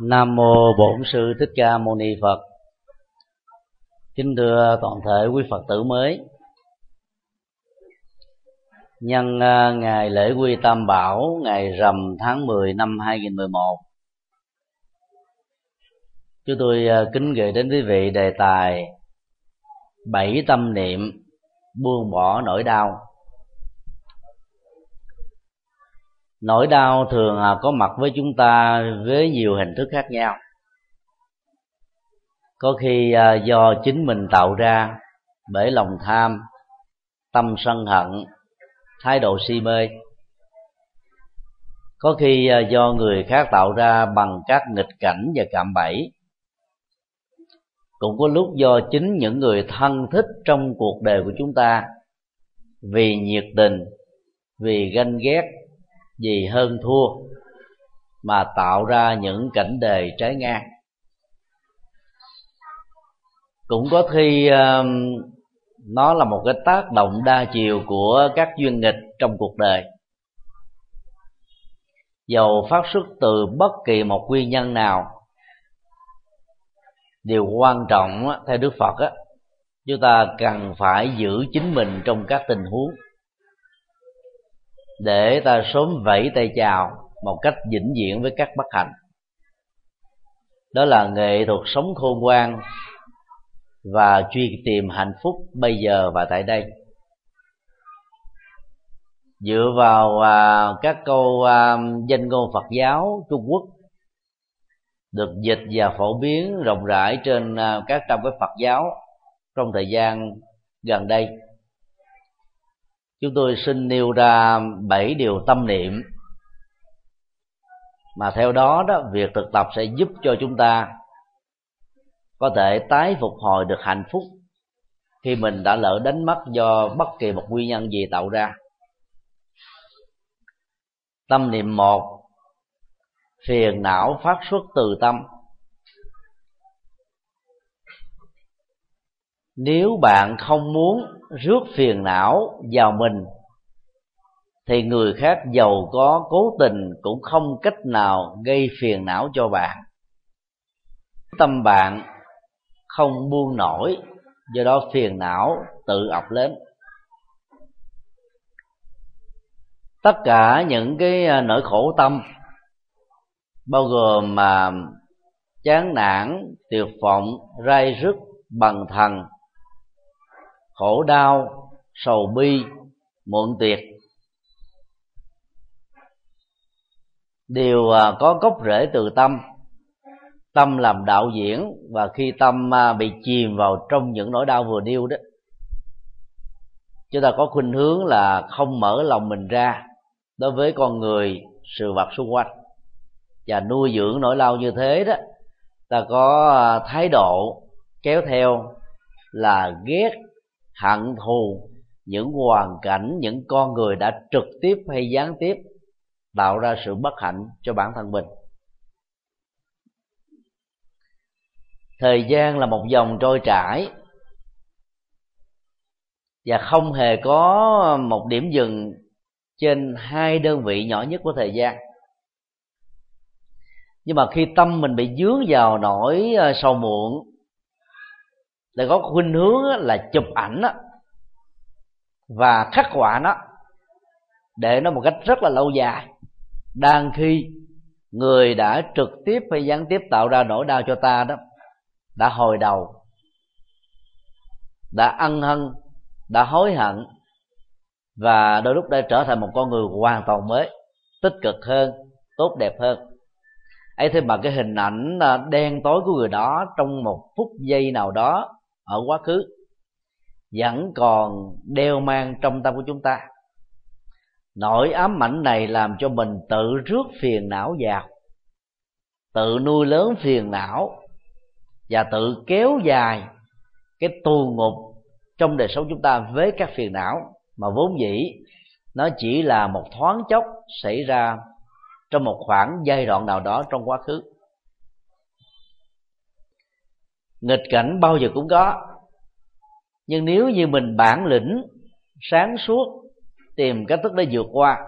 Nam mô Bổn sư Thích Ca Mâu Ni Phật. Kính thưa toàn thể quý Phật tử mới. Nhân à, ngày lễ Quy Tam Bảo, ngày rằm tháng 10 năm 2011. Chúng tôi à, kính gửi đến quý vị đề tài bảy tâm niệm buông bỏ nỗi đau nỗi đau thường à, có mặt với chúng ta với nhiều hình thức khác nhau. Có khi à, do chính mình tạo ra bởi lòng tham, tâm sân hận, thái độ si mê. Có khi à, do người khác tạo ra bằng các nghịch cảnh và cạm bẫy. Cũng có lúc do chính những người thân thích trong cuộc đời của chúng ta vì nhiệt tình, vì ganh ghét vì hơn thua mà tạo ra những cảnh đề trái ngang. Cũng có khi uh, nó là một cái tác động đa chiều của các duyên nghịch trong cuộc đời. Dầu phát xuất từ bất kỳ một nguyên nhân nào điều quan trọng theo đức phật á chúng ta cần phải giữ chính mình trong các tình huống để ta sớm vẫy tay chào một cách vĩnh viễn với các bất hạnh. Đó là nghệ thuật sống khôn ngoan và truy tìm hạnh phúc bây giờ và tại đây. Dựa vào à, các câu à, danh ngôn Phật giáo Trung Quốc được dịch và phổ biến rộng rãi trên à, các trang web Phật giáo trong thời gian gần đây chúng tôi xin nêu ra bảy điều tâm niệm. Mà theo đó đó, việc thực tập sẽ giúp cho chúng ta có thể tái phục hồi được hạnh phúc khi mình đã lỡ đánh mất do bất kỳ một nguyên nhân gì tạo ra. Tâm niệm một, phiền não phát xuất từ tâm. Nếu bạn không muốn rước phiền não vào mình, thì người khác giàu có, cố tình cũng không cách nào gây phiền não cho bạn. Tâm bạn không buông nổi, do đó phiền não tự ập lên. Tất cả những cái à, nỗi khổ tâm, bao gồm mà chán nản, tuyệt vọng, rai rứt bằng thần khổ đau, sầu bi, muộn tuyệt đều à, có gốc rễ từ tâm. Tâm làm đạo diễn và khi tâm à, bị chìm vào trong những nỗi đau vừa nêu đó, chúng ta có khuynh hướng là không mở lòng mình ra đối với con người, sự vật xung quanh. Và nuôi dưỡng nỗi đau như thế đó, ta có à, thái độ kéo theo là ghét hận thù, những hoàn cảnh, những con người đã trực tiếp hay gián tiếp tạo ra sự bất hạnh cho bản thân mình. Thời gian là một dòng trôi chảy và không hề có một điểm dừng trên hai đơn vị nhỏ nhất của thời gian. Nhưng mà khi tâm mình bị dướng vào nỗi ờ, sầu muộn là có khuynh hướng là chụp ảnh và khắc họa nó, để nó một cách rất là lâu dài. Đang khi người đã trực tiếp hay gián tiếp tạo ra nỗi đau cho ta đó, đã hồi đầu, đã ân hân, đã hối hận, và đôi lúc đã trở thành một con người hoàn toàn mới, tích cực hơn, tốt đẹp hơn. Ấy thế mà cái hình ảnh à, đen tối của người đó trong một phút giây nào đó ở quá khứ, vẫn còn đeo mang trong tâm của chúng ta. Nỗi ám ảnh này làm cho mình tự rước phiền não vào, tự nuôi lớn phiền não và tự kéo dài cái tù ngục trong đời sống chúng ta với các phiền não mà vốn dĩ nó chỉ là một thoáng chốc xảy ra trong một khoảng giai đoạn nào đó trong quá khứ nghịch cảnh bao giờ cũng có. Nhưng nếu như mình bản lĩnh, sáng suốt, tìm cách thức để vượt qua,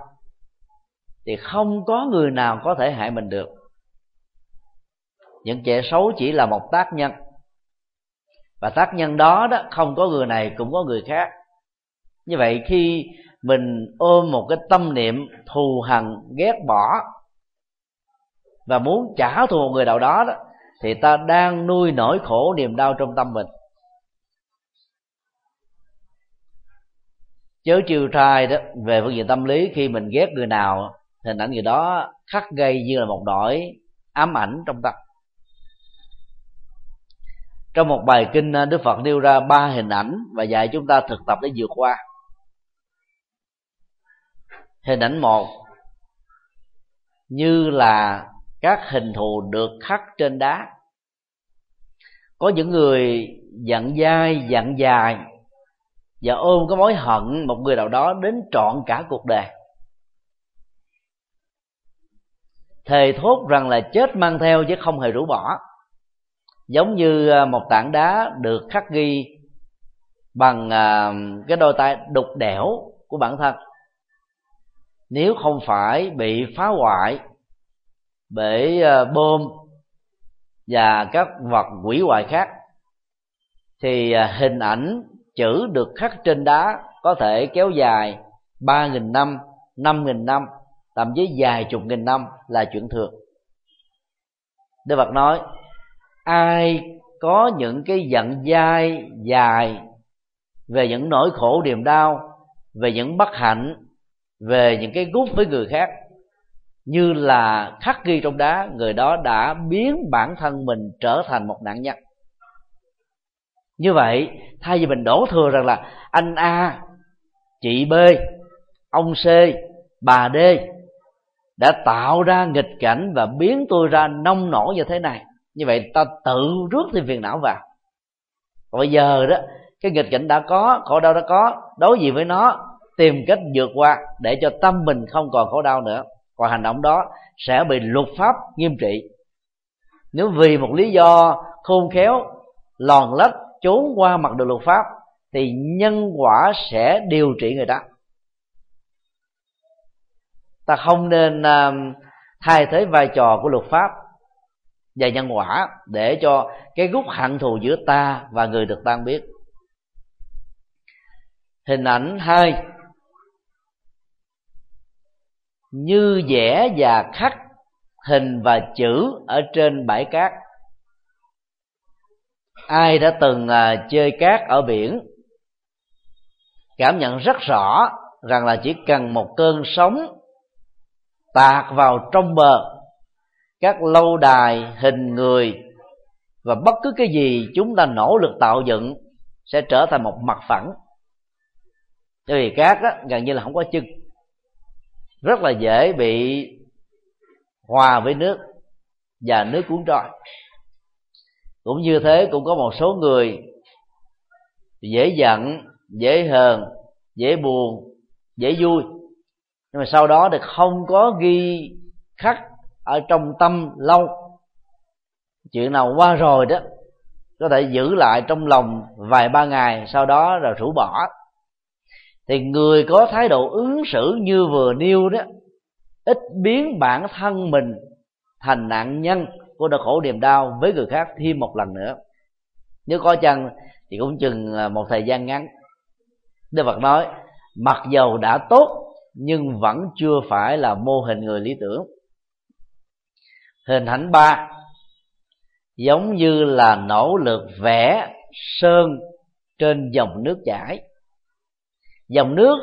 thì không có người nào có thể hại mình được. Những kẻ xấu chỉ là một tác nhân. Và tác nhân đó đó, không có người này cũng có người khác. Như vậy khi mình ôm một cái tâm niệm thù hằn, ghét bỏ và muốn trả thù một người nào đó đó thì ta đang nuôi nỗi khổ niềm đau trong tâm mình. Chớ chiêu trai đó, về phương diện tâm lý, khi mình ghét người nào, hình ảnh người đó khắc gây như là một nỗi ám ảnh trong tâm. Trong một bài kinh ờ, đức phật nêu ra ba hình ảnh và dạy chúng ta thực tập để vượt qua. Hình ảnh một, như là các hình thù được khắc trên đá. Có những người giận dai giận dài và ôm cái mối hận một người nào đó đến trọn cả cuộc đời. Thề thốt rằng là chết mang theo chứ không hề rũ bỏ. Giống như à, một tảng đá được khắc ghi bằng à, cái đôi tay đục đẽo của bản thân. Nếu không phải bị phá hoại bể bơm bom và các vật quỷ hoại khác, thì ờ, hình ảnh chữ được khắc trên đá có thể kéo dài ba nghìn năm năm nghìn năm, thậm chí vài chục nghìn năm là chuyện thường. Đức Phật nói, ai có những cái giận dai dài về những nỗi khổ niềm đau, về những bất hạnh, về những cái gút với người khác như là khắc ghi trong đá, người đó đã biến bản thân mình trở thành một nạn nhân. Như vậy, thay vì mình đổ thừa rằng là, anh a, chị b, ông c, bà d đã tạo ra nghịch cảnh và biến tôi ra nông nổi như thế này, như vậy ta tự rước thêm phiền não vào. Còn bây giờ đó, cái nghịch cảnh đã có, khổ đau đã có, đối diện với nó, tìm cách vượt qua để cho tâm mình không còn khổ đau nữa còn hành động đó sẽ bị luật pháp nghiêm trị nếu vì một lý do khôn khéo lòn lách trốn qua mặt đường luật pháp thì nhân quả sẽ điều trị người ta. ta không nên uh, thay thế vai trò của luật pháp và nhân quả để cho cái gút hận thù giữa ta và người được tan biết hình ảnh hai như vẽ và khắc hình và chữ ở trên bãi cát. Ai đã từng à, chơi cát ở biển cảm nhận rất rõ rằng là chỉ cần một cơn sóng tạt vào trong bờ, các lâu đài, hình người và bất cứ cái gì chúng ta nỗ lực tạo dựng sẽ trở thành một mặt phẳng. Bởi vì cát đó gần như là không có chân rất là dễ bị hòa với nước và nước cuốn trôi. Cũng như thế, cũng có một số người dễ giận, dễ hờn, dễ buồn, dễ vui. Nhưng mà sau đó thì không có ghi khắc ở trong tâm lâu. Chuyện nào qua rồi đó, có thể giữ lại trong lòng vài ba ngày, sau đó rồi rũ bỏ thì người có thái độ ứng xử như vừa nêu đó, ít biến bản thân mình thành nạn nhân của đau khổ niềm đau với người khác thêm một lần nữa. Nếu có chăng thì cũng chừng à, một thời gian ngắn. Đức Phật nói, mặc dầu đã tốt, nhưng vẫn chưa phải là mô hình người lý tưởng. Hình ảnh ba, giống như là nỗ lực vẽ sơn trên dòng nước chảy dòng nước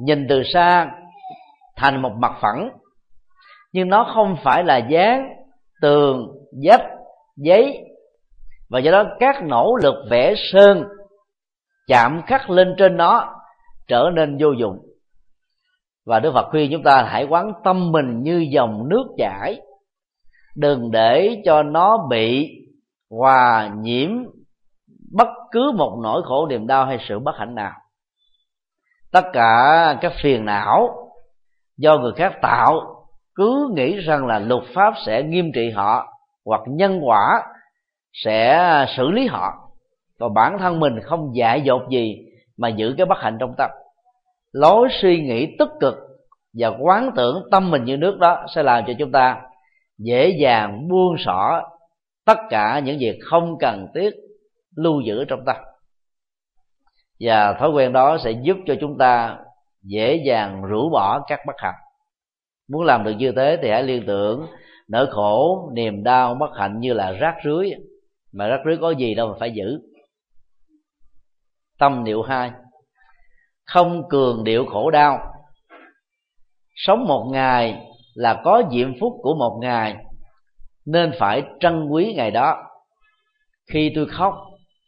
nhìn từ xa thành một mặt phẳng, nhưng nó không phải là dán tường dách giấy, và do đó các nỗ lực vẽ sơn chạm khắc lên trên nó trở nên vô dụng. Và đức phật khuyên chúng ta hãy quán tâm mình như dòng nước chảy. Đừng để cho nó bị hòa nhiễm bất cứ một nỗi khổ niềm đau hay sự bất hạnh nào tất cả các phiền não do người khác tạo, cứ nghĩ rằng là luật pháp sẽ nghiêm trị họ hoặc nhân quả sẽ xử lý họ. Và bản thân mình không dại dột gì mà giữ cái bất hạnh trong tâm. Lối suy nghĩ tích cực và quán tưởng tâm mình như nước đó sẽ làm cho chúng ta dễ dàng buông xỏ tất cả những việc không cần thiết lưu giữ trong tâm và thói quen đó sẽ giúp cho chúng ta dễ dàng rũ bỏ các bất hạnh. Muốn làm được như thế thì hãy liên tưởng nỗi khổ, niềm đau, bất hạnh như là rác rưới. Mà rác rưới có gì đâu mà phải giữ. Tâm niệm hai. Không cường điệu khổ đau. Sống một ngày là có diệm phúc của một ngày, nên phải trân quý ngày đó. Khi tôi khóc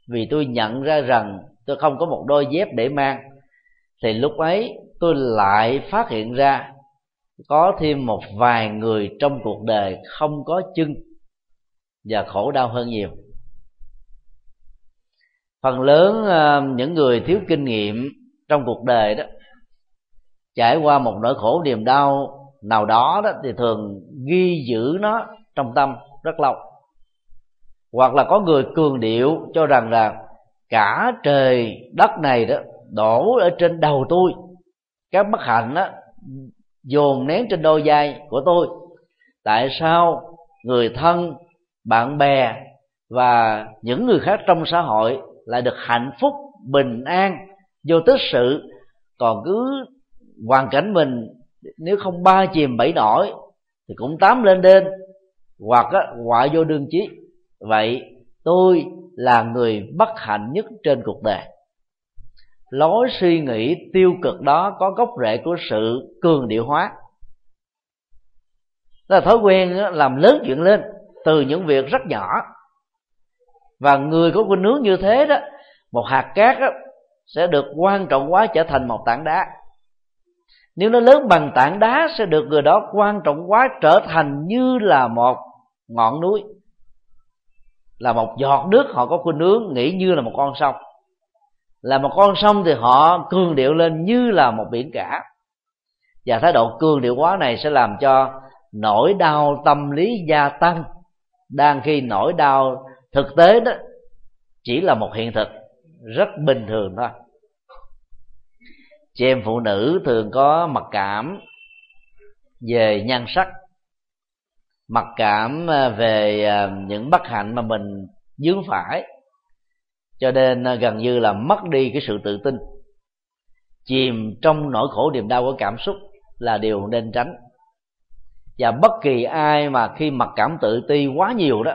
vì tôi nhận ra rằng tôi không có một đôi dép để mang. Thì lúc ấy, tôi lại phát hiện ra có thêm một vài người trong cuộc đời không có chân và khổ đau hơn nhiều. Phần lớn ờ, những người thiếu kinh nghiệm trong cuộc đời đó, trải qua một nỗi khổ niềm đau nào đó đó thì thường ghi giữ nó trong tâm rất lâu. Hoặc là có người cường điệu cho rằng là cả trời đất này đó đổ ở trên đầu tôi. Các bất hạnh đó dồn nén trên đôi vai của tôi. Tại sao người thân bạn bè và những người khác trong xã hội lại được hạnh phúc bình an vô tích sự? Còn cứ hoàn cảnh mình nếu không ba chìm bảy nổi thì cũng tám lên đên hoặc á, họa vô đương chí. Vậy tôi là người bất hạnh nhất trên cuộc đời. Lối suy nghĩ tiêu cực đó có gốc rễ của sự cường điệu hóa. Đó là thói quen làm lớn chuyện lên từ những việc rất nhỏ. Và người có khuynh hướng như thế đó một hạt cát đó, sẽ được quan trọng quá trở thành một tảng đá. Nếu nó lớn bằng tảng đá sẽ được người đó quan trọng quá trở thành như là một ngọn núi là một giọt nước họ có khuynh hướng, nghĩ như là một con sông. Là một con sông thì họ cường điệu lên như là một biển cả. Và thái độ cường điệu quá này sẽ làm cho nỗi đau tâm lý gia tăng. Đang khi nỗi đau thực tế đó chỉ là một hiện thực, rất bình thường thôi. Chị em phụ nữ thường có mặc cảm về nhan sắc mặc cảm à, về à, những bất hạnh mà mình dướng phải. Cho nên à, gần như là mất đi cái sự tự tin. Chìm trong nỗi khổ niềm đau của cảm xúc là điều nên tránh. Và bất kỳ ai mà khi mặc cảm tự ti quá nhiều đó,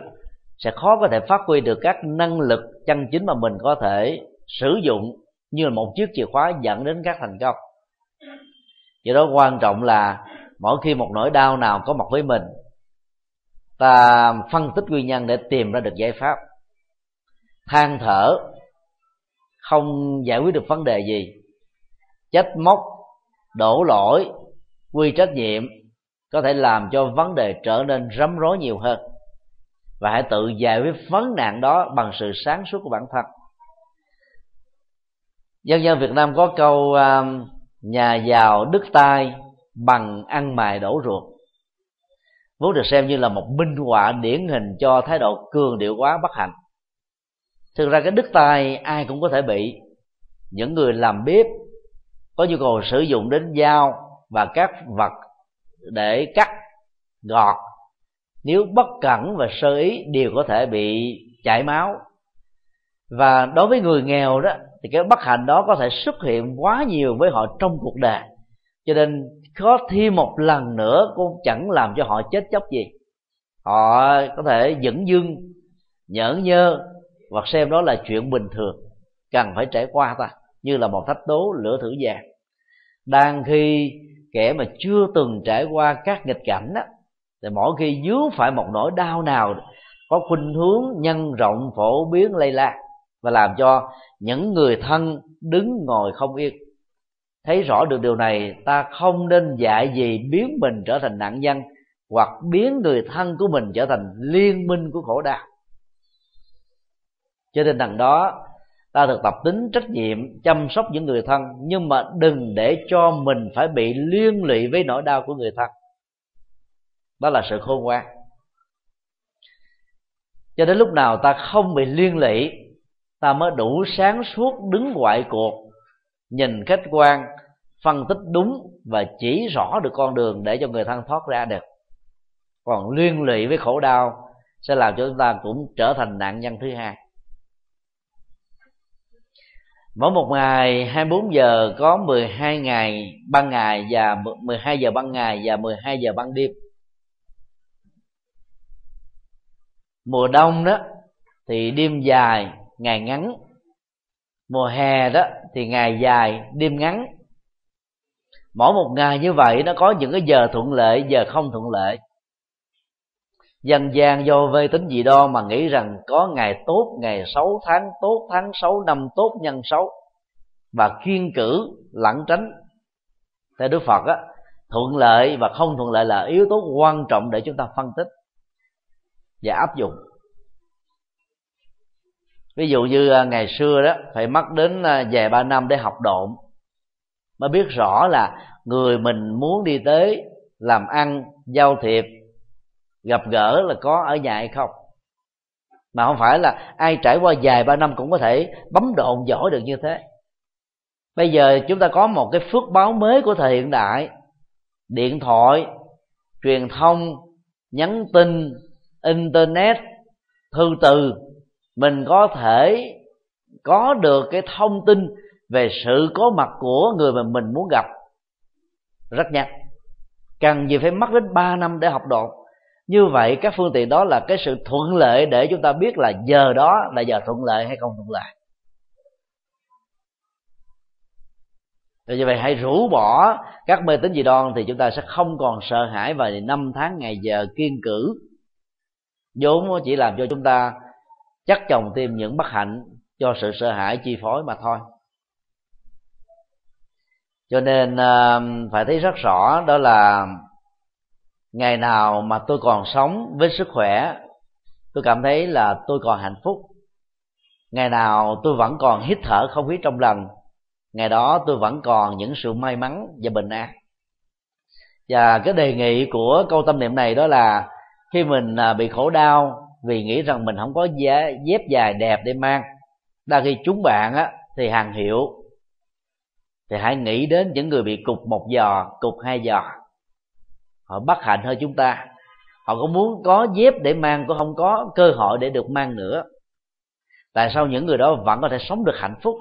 sẽ khó có thể phát huy được các năng lực chân chính mà mình có thể sử dụng như là một chiếc chìa khóa dẫn đến các thành công. Do đó quan trọng là mỗi khi một nỗi đau nào có mặt với mình ta phân tích nguyên nhân để tìm ra được giải pháp. Than thở không giải quyết được vấn đề gì. Trách móc đổ lỗi, quy trách nhiệm có thể làm cho vấn đề trở nên rắm rối nhiều hơn. Và hãy tự giải quyết vấn nạn đó bằng sự sáng suốt của bản thân. Dân dân việt nam có câu à, nhà giàu đứt tay bằng ăn mài đổ ruột vốn được xem như là một minh họa điển hình cho thái độ cường điệu quá bất hạnh. Thực ra cái đứt tay ai cũng có thể bị. Những người làm bếp có nhu cầu sử dụng đến dao và các vật để cắt, gọt. Nếu bất cẩn và sơ ý, đều có thể bị chảy máu. Và đối với người nghèo đó, thì cái bất hạnh đó có thể xuất hiện quá nhiều với họ trong cuộc đời. Cho nên có thêm một lần nữa cũng chẳng làm cho họ chết chóc gì. Họ có thể dẫn dưng nhẫn nhơ, hoặc xem đó là chuyện bình thường. Cần phải trải qua ta, như là một thách đố lửa thử vàng. Đang khi kẻ mà chưa từng trải qua các nghịch cảnh đó thì mỗi khi dướng phải một nỗi đau nào, có khuynh hướng nhân rộng phổ biến lây lan và làm cho những người thân đứng ngồi không yên thấy rõ được điều này, ta không nên dạy gì biến mình trở thành nạn nhân, hoặc biến người thân của mình trở thành liên minh của khổ đau. Cho nên đằng đó, ta được tập tính trách nhiệm, chăm sóc những người thân, nhưng mà đừng để cho mình phải bị liên lụy với nỗi đau của người thân. Đó là sự khôn ngoan. Cho đến lúc nào ta không bị liên lụy, ta mới đủ sáng suốt đứng ngoại cuộc nhìn khách quan, phân tích đúng và chỉ rõ được con đường để cho người thân thoát ra được. Còn liên lụy với khổ đau sẽ làm cho chúng ta cũng trở thành nạn nhân thứ hai. Mỗi một ngày 24 giờ có 12 ngày ban ngày và 12 giờ ban ngày và 12 giờ ban đêm. Mùa đông đó thì đêm dài, ngày ngắn mùa hè đó thì ngày dài, đêm ngắn. Mỗi một ngày như vậy nó có những cái giờ thuận lợi, giờ không thuận lợi. Dân gian do vê tính gì đo mà nghĩ rằng có ngày tốt, ngày xấu, tháng tốt, tháng xấu, năm tốt, nhân xấu. Và kiên cử, lẩn tránh. Theo đức phật á, thuận lợi và không thuận lợi là yếu tố quan trọng để chúng ta phân tích và áp dụng ví dụ như à, ngày xưa đó, phải mất đến à, vài ba năm để học độn. Mới biết rõ là người mình muốn đi tới làm ăn, giao thiệp, gặp gỡ là có ở nhà hay không. Mà không phải là ai trải qua vài ba năm cũng có thể bấm độn giỏi được như thế. Bây giờ chúng ta có một cái phước báo mới của thời hiện đại. Điện thoại, truyền thông, nhắn tin, internet, thư từ mình có thể có được cái thông tin về sự có mặt của người mà mình muốn gặp. Rất nhanh. Cần gì phải mất đến 3 năm để học đột như vậy, các phương tiện đó là cái sự thuận lợi để chúng ta biết là giờ đó là giờ thuận lợi hay không thuận lợi. Vì như vậy, hãy rũ bỏ các mê tín dị đoan thì chúng ta sẽ không còn sợ hãi và năm tháng ngày giờ kiên cử. Vốn chỉ làm cho chúng ta chắc chồng thêm những bất hạnh cho sự sợ hãi chi phối mà thôi. Cho nên à, phải thấy rất rõ đó là ngày nào mà tôi còn sống với sức khỏe, tôi cảm thấy là tôi còn hạnh phúc. Ngày nào tôi vẫn còn hít thở không khí trong lành, ngày đó tôi vẫn còn những sự may mắn và bình an. Và cái đề nghị của câu tâm niệm này đó là khi mình à, bị khổ đau vì nghĩ rằng mình không có giá, dép dài đẹp để mang. Đa khi chúng bạn á thì hàng hiệu thì hãy nghĩ đến những người bị cục một giò cục hai giò. Họ bất hạnh hơn chúng ta. Họ có muốn có dép để mang cũng không có cơ hội để được mang nữa. Tại sao những người đó vẫn có thể sống được hạnh phúc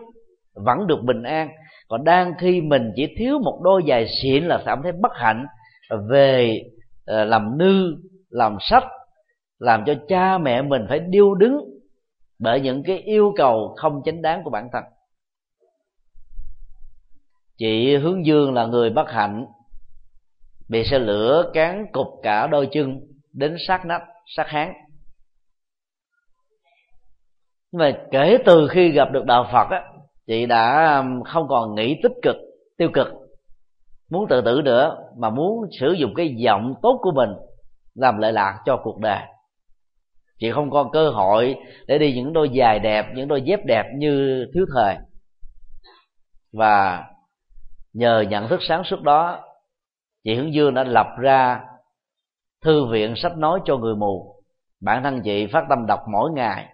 vẫn được bình an? Còn đang khi mình chỉ thiếu một đôi giày xịn là cảm thấy bất hạnh về ờ, làm nư làm sách làm cho cha mẹ mình phải điêu đứng bởi những cái yêu cầu không chính đáng của bản thân. Chị hướng dương là người bất hạnh bị xe lửa cán cục cả đôi chân đến sát nách, sát háng. Nhưng mà kể từ khi gặp được đạo phật á, chị đã um, không còn nghĩ tích cực, tiêu cực, muốn tự tử nữa, mà muốn sử dụng cái giọng tốt của mình làm lợi lạc cho cuộc đời chị không có cơ hội để đi những đôi giày đẹp những đôi dép đẹp như thiếu thời. Và nhờ nhận thức sáng suốt đó chị hướng dương đã lập ra thư viện sách nói cho người mù. Bản thân chị phát tâm đọc mỗi ngày.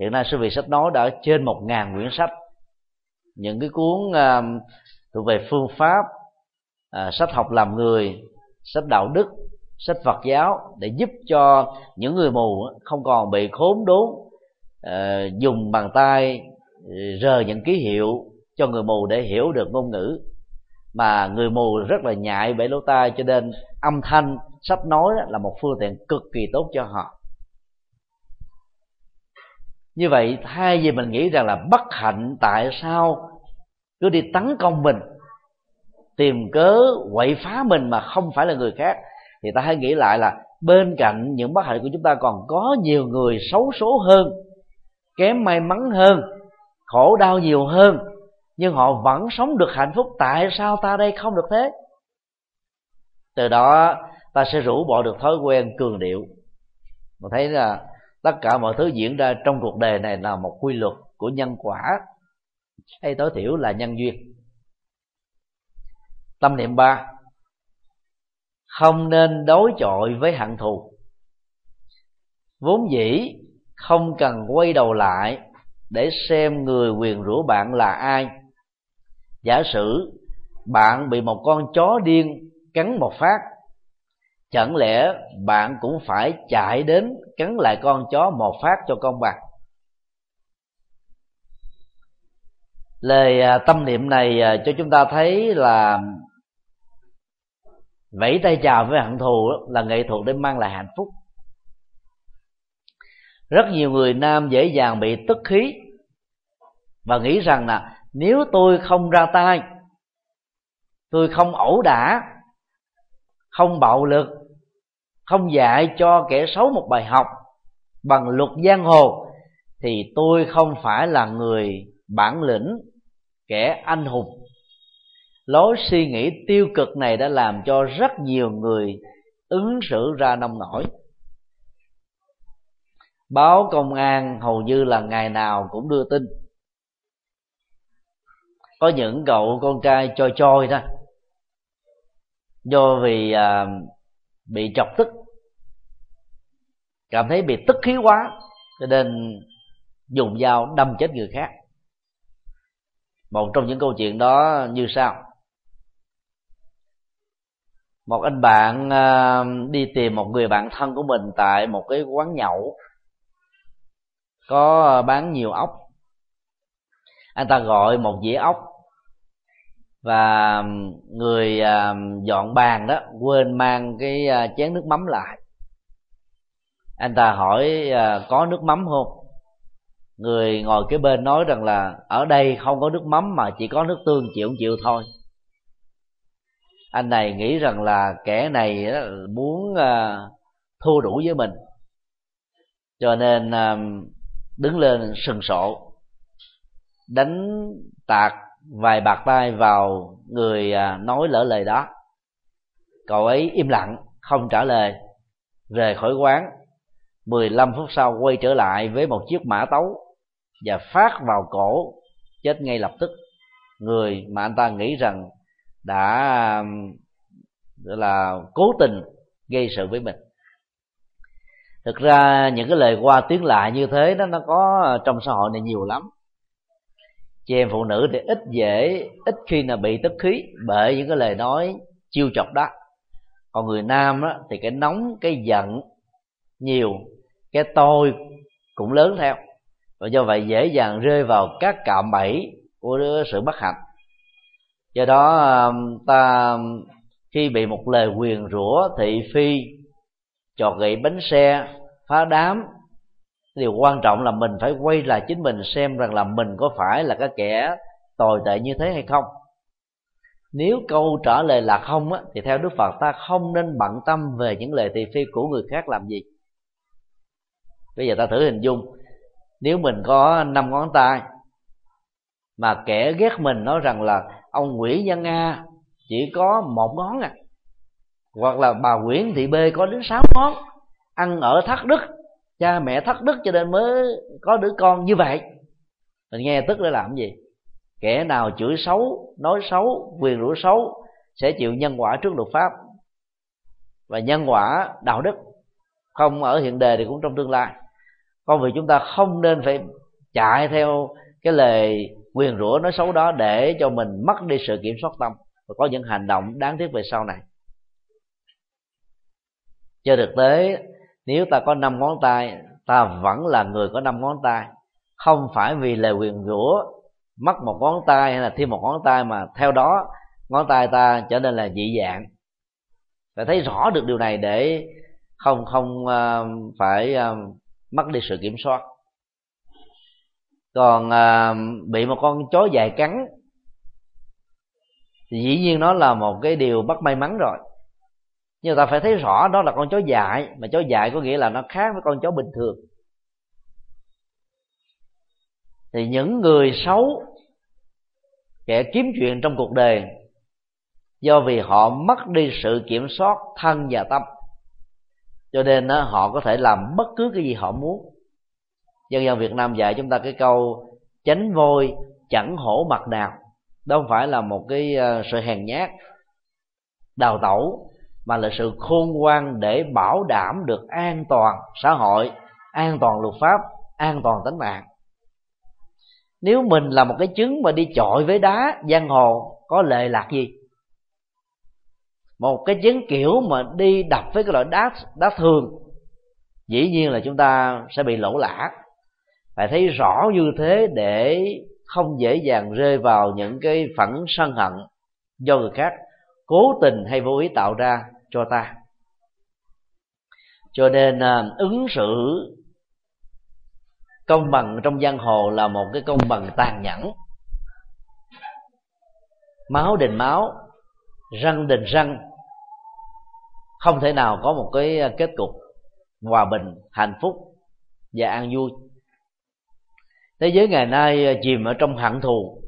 Hiện nay sư viện sách nói đã trên một ngàn quyển sách. Những cái cuốn uh, thuộc về phương pháp uh, sách học làm người sách đạo đức sách Phật giáo để giúp cho những người mù không còn bị khốn đốn uh, dùng bàn tay ờ, rờ những ký hiệu cho người mù để hiểu được ngôn ngữ. Mà người mù rất là nhạy bể lỗ tai cho nên âm thanh sách nói là một phương tiện cực kỳ tốt cho họ. Như vậy thay vì mình nghĩ rằng là bất hạnh tại sao cứ đi tấn công mình tìm cớ quậy phá mình mà không phải là người khác thì ta hãy nghĩ lại là bên cạnh những bất hạnh của chúng ta còn có nhiều người xấu số hơn, kém may mắn hơn, khổ đau nhiều hơn, nhưng họ vẫn sống được hạnh phúc. Tại sao ta đây không được thế? Từ đó, ta sẽ rũ bỏ được thói quen cường điệu. Mà thấy là tất cả mọi thứ diễn ra trong cuộc đời này là một quy luật của nhân quả. Hay tối thiểu là nhân duyên. Tâm niệm ba không nên đối chọi với hận thù. Vốn dĩ, không cần quay đầu lại để xem người quyền rủa bạn là ai. Giả sử bạn bị một con chó điên cắn một phát, chẳng lẽ bạn cũng phải chạy đến cắn lại con chó một phát cho công bằng? Lời à, tâm niệm này à, cho chúng ta thấy là vẫy tay chào với hận thù là nghệ thuật để mang lại hạnh phúc. Rất nhiều người nam dễ dàng bị tức khí và nghĩ rằng là nếu tôi không ra tay, tôi không ẩu đả, không bạo lực, không dạy cho kẻ xấu một bài học bằng luật giang hồ, thì tôi không phải là người bản lĩnh kẻ anh hùng lối suy nghĩ tiêu cực này đã làm cho rất nhiều người ứng xử ra nông nổi. Báo công an hầu như là ngày nào cũng đưa tin. Có những cậu con trai choi choi đó do vì à, bị chọc tức cảm thấy bị tức khí quá cho nên dùng dao đâm chết người khác. Một trong những câu chuyện đó như sau một anh bạn ờ, đi tìm một người bạn thân của mình tại một cái quán nhậu. Có ờ, bán nhiều ốc. Anh ta gọi một dĩa ốc. Và người ờ, dọn bàn đó, quên mang cái chén nước mắm lại. Anh ta hỏi có nước mắm không? Người ngồi kế bên nói rằng là, ở đây không có nước mắm mà chỉ có nước tương chịu chịu thôi anh này nghĩ rằng là kẻ này muốn ờ, thua đủ với mình. Cho nên ờ, đứng lên sừng sộ đánh tạc vài bạc tay vào người ờ, nói lỡ lời đó. Cậu ấy im lặng, không trả lời, rời khỏi quán. 15 phút sau quay trở lại với một chiếc mã tấu và phát vào cổ, chết ngay lập tức. Người mà anh ta nghĩ rằng đã um, gọi là cố tình gây sự với mình. Thực ra những cái lời qua tiếng lại như thế đó nó có trong xã hội này nhiều lắm. Chị em phụ nữ thì ít dễ ít khi nào bị tức khí bởi những cái lời nói chiêu chọc đó. Còn người nam đó, thì cái nóng cái giận nhiều cái tôi cũng lớn theo. Và do vậy dễ dàng rơi vào các cạm bẫy của sự bất hạnh do đó um, ta um, khi bị một lời quyền rủa thị phi chọt gậy bánh xe phá đám điều quan trọng là mình phải quay lại chính mình xem rằng là mình có phải là cái kẻ tồi tệ như thế hay không. Nếu câu trả lời là không á, thì theo đức phật ta không nên bận tâm về những lời thị phi của người khác làm gì. Bây giờ ta thử hình dung nếu mình có năm ngón tay mà kẻ ghét mình nói rằng là ông nguyễn văn a chỉ có một ngón à. Hoặc là bà nguyễn thị b có đến sáu ngón ăn ở thắt đức, cha mẹ thắt đức cho nên mới có đứa con như vậy. Mình nghe tức để làm gì? Kẻ nào chửi xấu, nói xấu, quyền rủa xấu sẽ chịu nhân quả trước luật pháp và nhân quả đạo đức. Không ở hiện đề thì cũng trong tương lai. Con vì chúng ta không nên phải chạy theo cái lời quyền rủa nói xấu đó để cho mình mất đi sự kiểm soát tâm và có những hành động đáng tiếc về sau này. Trên thực tế nếu ta có năm ngón tay, ta vẫn là người có năm ngón tay. Không phải vì lời quyền rủa, mất một ngón tay hay là thêm một ngón tay mà theo đó, ngón tay ta trở nên là dị dạng. Phải thấy rõ được điều này để không không ờ, phải ờ, mất đi sự kiểm soát còn à, bị một con chó dài cắn thì dĩ nhiên nó là một cái điều bất may mắn rồi. Nhưng ta phải thấy rõ đó là con chó dại mà chó dại có nghĩa là nó khác với con chó bình thường. Thì những người xấu kẻ kiếm chuyện trong cuộc đời do vì họ mất đi sự kiểm soát thân và tâm cho nên đó, họ có thể làm bất cứ cái gì họ muốn dân gian việt nam dạy chúng ta cái câu tránh vôi chẳng hổ mặt nào đó không phải là một cái ờ, sự hèn nhát, đào tẩu, mà là sự khôn ngoan để bảo đảm được an toàn xã hội, an toàn luật pháp, an toàn tính mạng. Nếu mình là một cái trứng mà đi chọi với đá, giang hồ, có lệ lạc gì? Một cái trứng kiểu mà đi đập với cái loại đá đá thường, dĩ nhiên là chúng ta sẽ bị lỗ lã phải thấy rõ như thế để không dễ dàng rơi vào những cái phẫn sân hận do người khác cố tình hay vô ý tạo ra cho ta. Cho nên à, ứng xử công bằng trong giang hồ là một cái công bằng tàn nhẫn. Máu đền máu, răng đền răng, không thể nào có một cái kết cục hòa bình, hạnh phúc và an vui thế giới ngày nay à, chìm ở trong hận thù.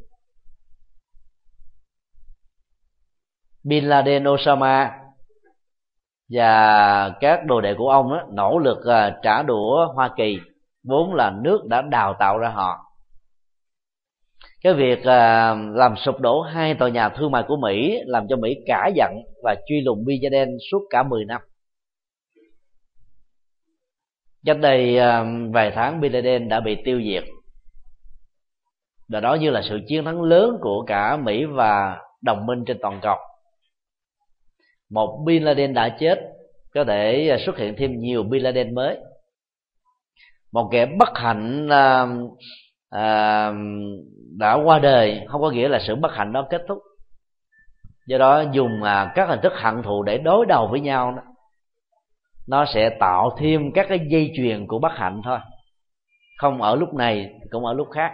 Bin laden osama và các đồ đệ của ông đó, nỗ lực à, trả đũa hoa kỳ vốn là nước đã đào tạo ra họ. Cái việc à, làm sụp đổ hai tòa nhà thương mại của mỹ làm cho mỹ cả giận và truy lùng bin laden suốt cả 10 năm. Cách đây vài tháng bin laden đã bị tiêu diệt và đó như là sự chiến thắng lớn của cả mỹ và đồng minh trên toàn cầu. Một bin laden đã chết có thể à, xuất hiện thêm nhiều bin laden mới. Một kẻ bất hạnh à, à, đã qua đời không có nghĩa là sự bất hạnh đó kết thúc. Do đó dùng à, các hình thức hận thù để đối đầu với nhau đó nó sẽ tạo thêm các cái dây chuyền của bất hạnh thôi. Không ở lúc này cũng ở lúc khác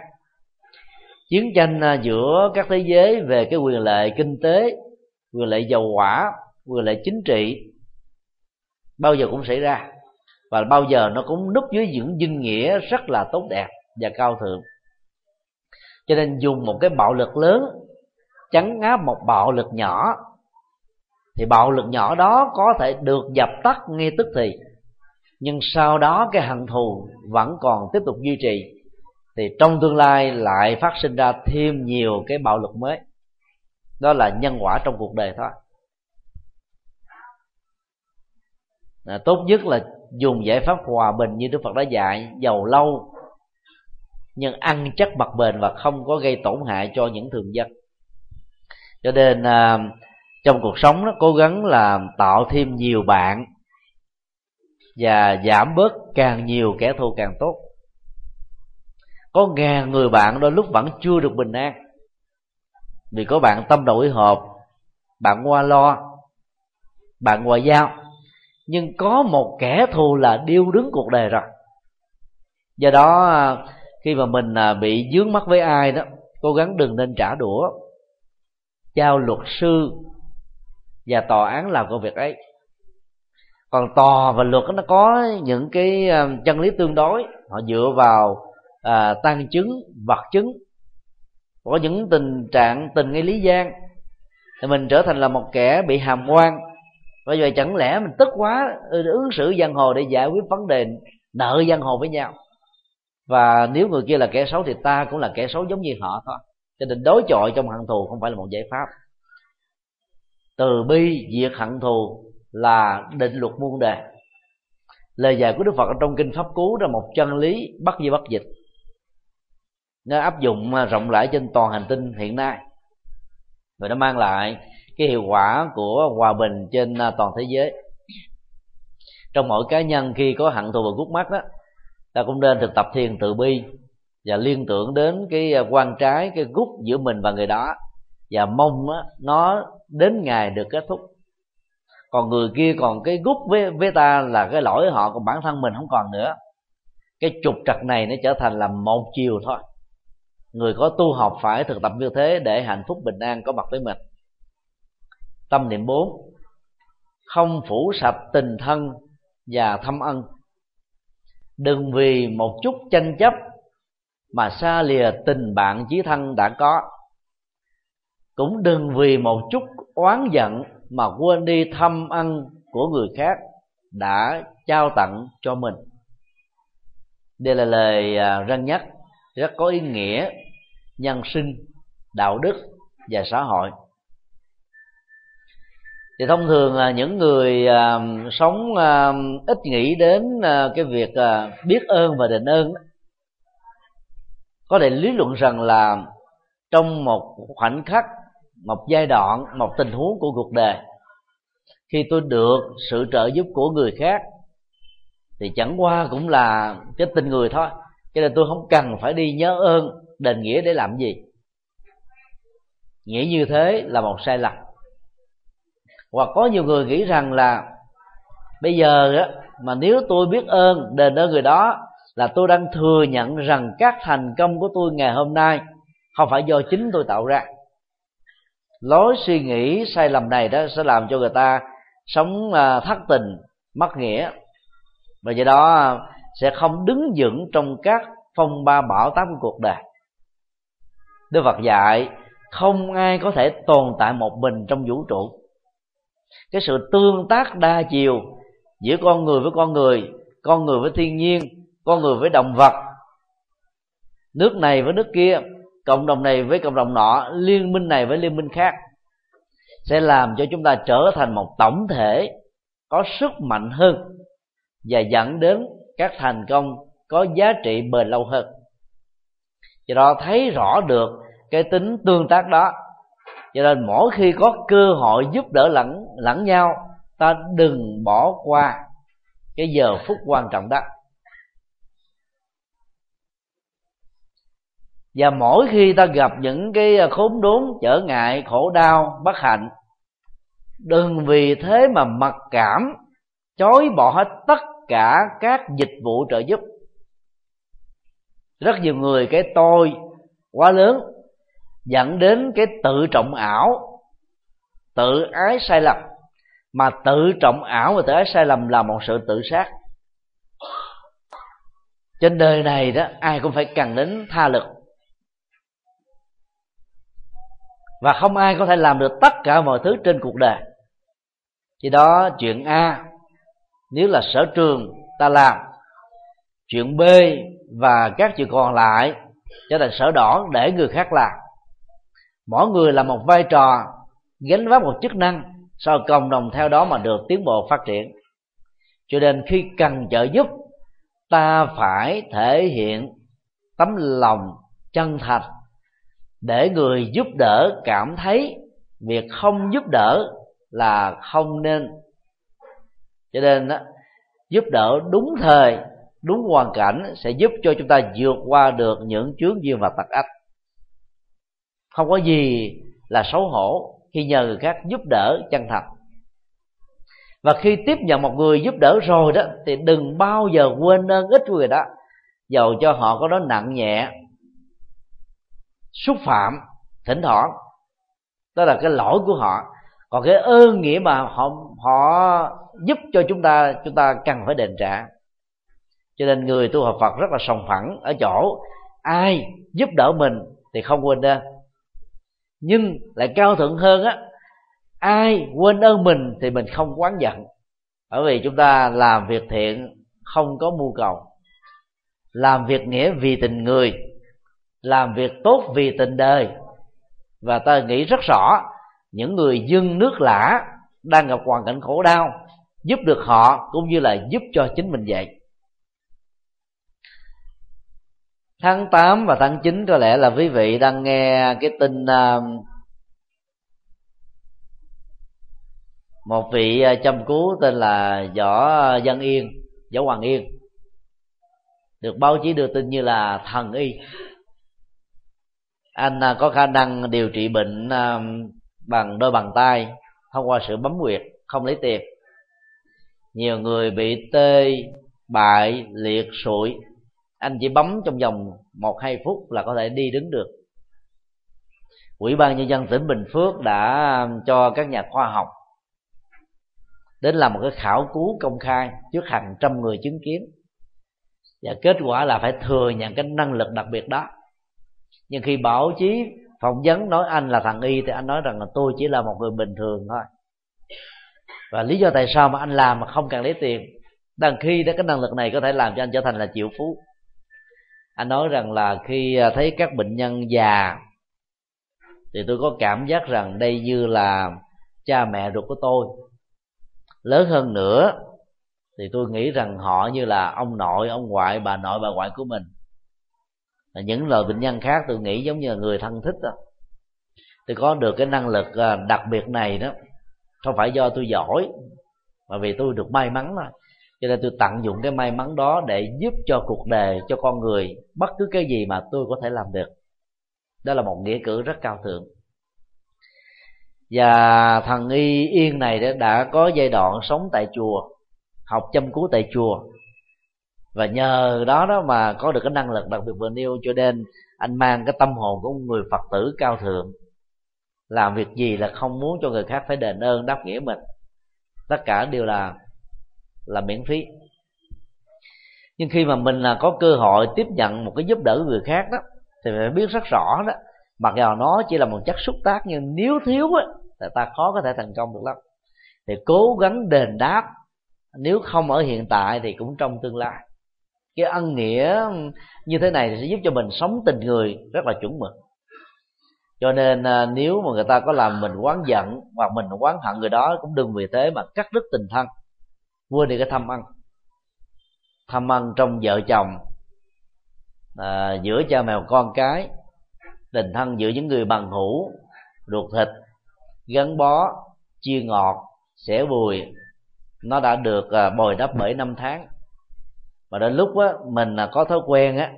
chiến tranh à, giữa các thế giới về cái quyền lợi kinh tế, quyền lợi dầu hỏa quyền lợi chính trị, bao giờ cũng xảy ra. Và bao giờ nó cũng núp dưới những dinh nghĩa rất là tốt đẹp và cao thượng. Cho nên dùng một cái bạo lực lớn chấn áp một bạo lực nhỏ, thì bạo lực nhỏ đó có thể được dập tắt ngay tức thì. Nhưng sau đó cái hận thù vẫn còn tiếp tục duy trì thì trong tương lai lại phát sinh ra thêm nhiều cái bạo lực mới. Đó là nhân quả trong cuộc đời thôi. À, tốt nhất là dùng giải pháp hòa bình như đức phật đã dạy giàu lâu nhưng ăn chắc mặt bền và không có gây tổn hại cho những thường dân. Cho nên à, trong cuộc sống nó cố gắng là tạo thêm nhiều bạn và giảm bớt càng nhiều kẻ thù càng tốt có ngàn người bạn đôi lúc vẫn chưa được bình an. Vì có bạn tâm đổi hợp bạn qua lo, bạn ngoại giao. Nhưng có một kẻ thù là điêu đứng cuộc đời rồi. Do đó à, khi mà mình à, bị dướng mắt với ai đó, cố gắng đừng nên trả đũa. Giao luật sư và tòa án làm công việc ấy. Còn tòa và luật nó có những cái à, chân lý tương đối. Họ dựa vào à, tăng chứng vật chứng có những tình trạng tình nghi lý gian thì mình trở thành là một kẻ bị hàm quan bởi vậy chẳng lẽ mình tức quá ứng xử giang hồ để giải quyết vấn đề nợ giang hồ với nhau? Và nếu người kia là kẻ xấu thì ta cũng là kẻ xấu giống như họ thôi. Cho nên đối chọi trong hận thù không phải là một giải pháp. Từ bi diệt hận thù là định luật muôn đề lời dạy của đức phật trong kinh pháp cú là một chân lý bất di bất dịch nó áp dụng à, rộng rãi trên toàn hành tinh hiện nay. Và nó mang lại cái hiệu quả của hòa bình trên à, toàn thế giới. Trong mỗi cá nhân khi có hận thù và gút mắt đó ta cũng nên thực tập thiền từ bi và liên tưởng đến cái à, quan trái cái gút giữa mình và người đó và mong đó, nó đến ngày được kết thúc. Còn người kia còn cái gút với với ta là cái lỗi họ còn bản thân mình không còn nữa. Cái trục trặc này nó trở thành là một chiều thôi người có tu học phải thực tập như thế để hạnh phúc bình an có mặt với mình. Tâm niệm bốn, không phủ sạch tình thân và thâm ân. Đừng vì một chút tranh chấp mà xa lìa tình bạn chí thân đã có. Cũng đừng vì một chút oán giận mà quên đi thâm ân của người khác đã trao tặng cho mình. Đây là lời răng răn nhắc rất có ý nghĩa nhân sinh đạo đức và xã hội. Thì thông thường là những người à, sống à, ít nghĩ đến à, cái việc à, biết ơn và đền ơn có thể lý luận rằng là trong một khoảnh khắc một giai đoạn một tình huống của cuộc đời khi tôi được sự trợ giúp của người khác thì chẳng qua cũng là cái tình người thôi cho nên tôi không cần phải đi nhớ ơn đền nghĩa để làm gì. Nghĩ như thế là một sai lầm. Hoặc có nhiều người nghĩ rằng là bây giờ á, mà nếu tôi biết ơn đền ơn người đó là tôi đang thừa nhận rằng các thành công của tôi ngày hôm nay không phải do chính tôi tạo ra. Lối suy nghĩ sai lầm này đó sẽ làm cho người ta sống à, thất tình mất nghĩa. Và do đó sẽ không đứng vững trong các phong ba bão táp của cuộc đời. Đức Phật dạy, không ai có thể tồn tại một mình trong vũ trụ. Cái sự tương tác đa chiều giữa con người với con người con người với thiên nhiên, con người với động vật, nước này với nước kia, cộng đồng này với cộng đồng nọ, liên minh này với liên minh khác, sẽ làm cho chúng ta trở thành một tổng thể có sức mạnh hơn và dẫn đến các thành công có giá trị bền lâu hơn. Do đó thấy rõ được cái tính tương tác đó. Cho nên mỗi khi có cơ hội giúp đỡ lẫn lẫn nhau, ta đừng bỏ qua cái giờ phút quan trọng đó. Và mỗi khi ta gặp những cái khốn đốn, trở ngại, khổ đau, bất hạnh, đừng vì thế mà mặc cảm, chối bỏ hết tất cả các dịch vụ trợ giúp. Rất nhiều người cái tôi quá lớn, dẫn đến cái tự trọng ảo, tự ái sai lầm. Mà tự trọng ảo và tự ái sai lầm là một sự tự sát. Trên đời này đó, ai cũng phải cần đến tha lực. Và không ai có thể làm được tất cả mọi thứ trên cuộc đời. Chỉ đó chuyện a nếu là sở trường, ta làm chuyện b và các chuyện còn lại, trở thành sở đỏ để người khác làm. Mỗi người là một vai trò, gánh vác một chức năng, sau cộng đồng theo đó mà được tiến bộ phát triển. Cho nên khi cần trợ giúp, ta phải thể hiện tấm lòng chân thành để người giúp đỡ cảm thấy việc không giúp đỡ là không nên cho nên đó, giúp đỡ đúng thời đúng hoàn cảnh sẽ giúp cho chúng ta vượt qua được những chướng duyên và tật ách không có gì là xấu hổ khi nhờ người khác giúp đỡ chân thành. Và khi tiếp nhận một người giúp đỡ rồi đó thì đừng bao giờ quên ơn ích của người đó dầu cho họ có đó nặng nhẹ xúc phạm thỉnh thoảng. Đó là cái lỗi của họ. Còn cái ơn nghĩa mà họ họ giúp cho chúng ta chúng ta cần phải đền trả. Cho nên người tu học Phật rất là sòng phẳng ở chỗ ai giúp đỡ mình thì không quên ơn nhưng lại cao thượng hơn á, ai quên ơn mình thì mình không quán giận. Bởi vì chúng ta làm việc thiện, không có mưu cầu. Làm việc nghĩa vì tình người, làm việc tốt vì tình đời. Và ta nghĩ rất rõ, những người dân nước lã đang gặp hoàn cảnh khổ đau giúp được họ cũng như là giúp cho chính mình vậy. Tháng 8 và tháng 9 có lẽ là quý vị đang nghe cái tin à, một vị à, chăm cứu tên là võ dân yên, võ hoàng yên, được báo chí đưa tin như là thần y. Anh à, có khả năng điều trị bệnh bằng đôi bàn tay thông qua sự bấm huyệt không lấy tiền nhiều người bị tê, bại, liệt sụi. Anh chỉ bấm trong vòng một, hai phút là có thể đi đứng được. Ủy ban nhân dân tỉnh bình phước đã cho các nhà khoa học đến làm một cái khảo cứu công khai trước hàng trăm người chứng kiến. Và kết quả là phải thừa nhận cái năng lực đặc biệt đó. Nhưng khi báo chí phỏng vấn nói anh là thằng y thì anh nói rằng là tôi chỉ là một người bình thường thôi và lý do tại sao mà anh làm mà không cần lấy tiền, đằng khi đó cái năng lực này có thể làm cho anh trở thành là triệu phú. Anh nói rằng là khi à, thấy các bệnh nhân già, thì tôi có cảm giác rằng đây như là cha mẹ ruột của tôi. Lớn hơn nữa, thì tôi nghĩ rằng họ như là ông nội, ông ngoại, bà nội, bà ngoại của mình. Và những lời bệnh nhân khác tôi nghĩ giống như là người thân thích đó. Tôi có được cái năng lực à, đặc biệt này đó không phải do tôi giỏi, mà vì tôi được may mắn thôi. Cho nên tôi tận dụng cái may mắn đó để giúp cho cuộc đời, cho con người, bất cứ cái gì mà tôi có thể làm được. Đó là một nghĩa cử rất cao thượng. Và thằng y yên này đã có giai đoạn sống tại chùa, học chăm cứu tại chùa. Và nhờ đó đó mà có được cái năng lực đặc biệt vừa nêu, cho nên anh mang cái tâm hồn của một người phật tử cao thượng làm việc gì là không muốn cho người khác phải đền ơn, đáp nghĩa mình. Tất cả đều là là miễn phí. Nhưng khi mà mình là có cơ hội tiếp nhận một cái giúp đỡ người khác đó, thì phải biết rất rõ đó, mặc dù nó chỉ là một chất xúc tác, nhưng nếu thiếu á, thì ta khó có thể thành công được lắm. Thì cố gắng đền đáp, nếu không ở hiện tại thì cũng trong tương lai. Cái ân nghĩa như thế này thì sẽ giúp cho mình sống tình người rất là chuẩn mực cho nên à, nếu mà người ta có làm mình quán giận hoặc mình quán hận người đó cũng đừng vì thế mà cắt đứt tình thân. Quên đi cái thâm ăn, thâm ăn trong vợ chồng à, giữa cha mẹ con cái tình thân giữa những người bằng hữu ruột thịt gắn bó chia ngọt sẻ bùi nó đã được à, bồi đắp bởi năm tháng. Và đến lúc á mình là có thói quen á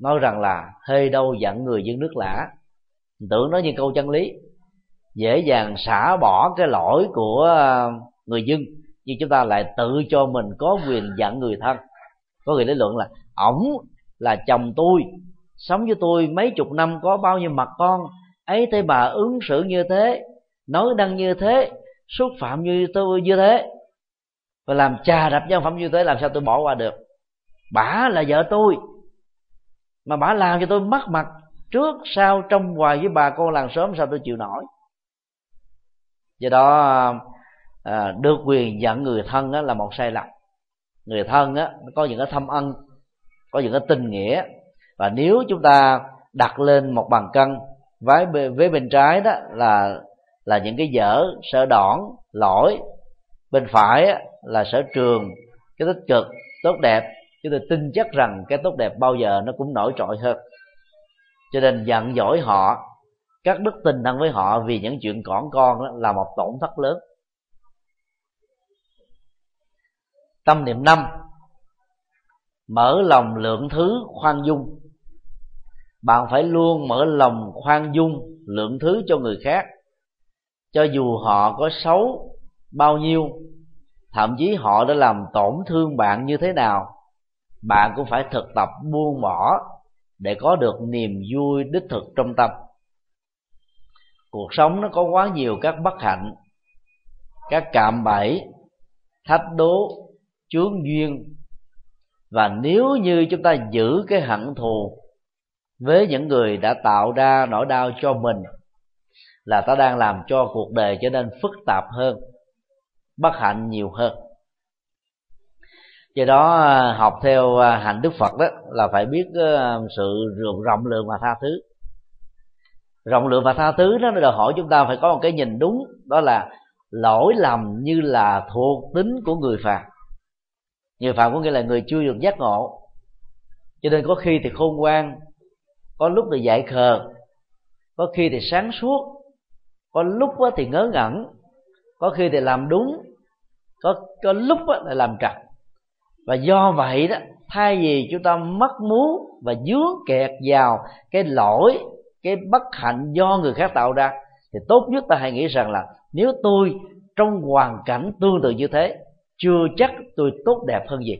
nói rằng là hơi đâu dặn người dân nước lã tưởng nó như câu chân lý. Dễ dàng xả bỏ cái lỗi của ờ, người dân, nhưng chúng ta lại tự cho mình có quyền dặn người thân. Có người lý luận là, ổng là chồng tôi, sống với tôi mấy chục năm có bao nhiêu mặt con, ấy thế bà ứng xử như thế, nói năng như thế, xúc phạm như tôi như thế. Và làm trà đập nhân phẩm như thế, làm sao tôi bỏ qua được? Bả là vợ tôi, mà bả làm cho tôi mất mặt trước sau trong hoài với bà con làng sớm sao tôi chịu nổi? Do đó à, được quyền giận người thân á, là một sai lầm. Người thân á, có những cái thâm ân có những cái tình nghĩa. Và nếu chúng ta đặt lên một bàn cân với với bên trái đó là là những cái dở sở đỏn lỗi. Bên phải á, là sở trường cái tích cực tốt đẹp. Chúng tôi tin chắc rằng cái tốt đẹp bao giờ nó cũng nổi trội hơn cho nên giận dỗi họ, cắt đứt tình thân với họ vì những chuyện cỏn con đó là một tổn thất lớn. Tâm niệm năm, mở lòng lượng thứ khoan dung. Bạn phải luôn mở lòng khoan dung, lượng thứ cho người khác. Cho dù họ có xấu bao nhiêu, thậm chí họ đã làm tổn thương bạn như thế nào, bạn cũng phải thực tập buông bỏ để có được niềm vui đích thực trong tâm. Cuộc sống nó có quá nhiều các bất hạnh, các cạm bẫy, thách đố, chướng duyên. Và nếu như chúng ta giữ cái hận thù với những người đã tạo ra nỗi đau cho mình là ta đang làm cho cuộc đời trở nên phức tạp hơn, bất hạnh nhiều hơn do đó à, học theo à, hành đức phật đó là phải biết à, sự rộng lượng và tha thứ. Rộng lượng và tha thứ đó nó đòi hỏi chúng ta phải có một cái nhìn đúng, đó là lỗi lầm như là thuộc tính của người phàm. Người phàm có nghĩa là người chưa được giác ngộ. Cho nên có khi thì khôn ngoan, có lúc thì dại khờ, có khi thì sáng suốt, có lúc thì ngớ ngẩn, có khi thì làm đúng, có có lúc là làm trật và do vậy đó, thay vì chúng ta mất muốn và dướng kẹt vào cái lỗi, cái bất hạnh do người khác tạo ra, thì tốt nhất ta hãy nghĩ rằng là nếu tôi trong hoàn cảnh tương tự như thế, chưa chắc tôi tốt đẹp hơn gì.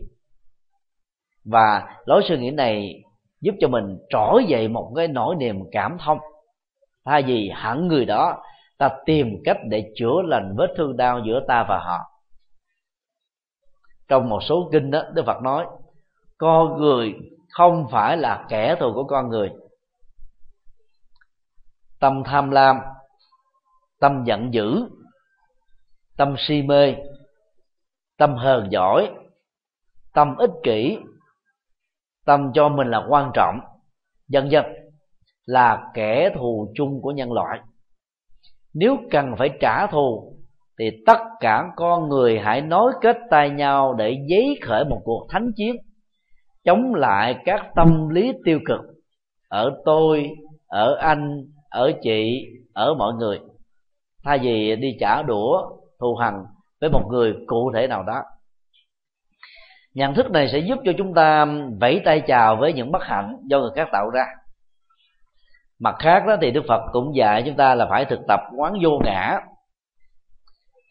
Và lối suy nghĩ này giúp cho mình trỗi dậy một cái nỗi niềm cảm thông. Thay vì hẳn người đó, ta tìm cách để chữa lành vết thương đau giữa ta và họ trong một số kinh đó, đức phật nói, con người không phải là kẻ thù của con người. Tâm tham lam, tâm giận dữ, tâm si mê, tâm hờn giỏi tâm ích kỷ, tâm cho mình là quan trọng, dần dần là kẻ thù chung của nhân loại. Nếu cần phải trả thù thì tất cả con người hãy nối kết tay nhau để giấy khởi một cuộc thánh chiến, chống lại các tâm lý tiêu cực. Ở tôi, ở anh, ở chị, ở mọi người. Thay vì đi trả đũa, thù hằn với một người cụ thể nào đó. Nhận thức này sẽ giúp cho chúng ta vẫy tay chào với những bất hạnh do người khác tạo ra. Mặt khác đó thì đức phật cũng dạy chúng ta là phải thực tập quán vô ngã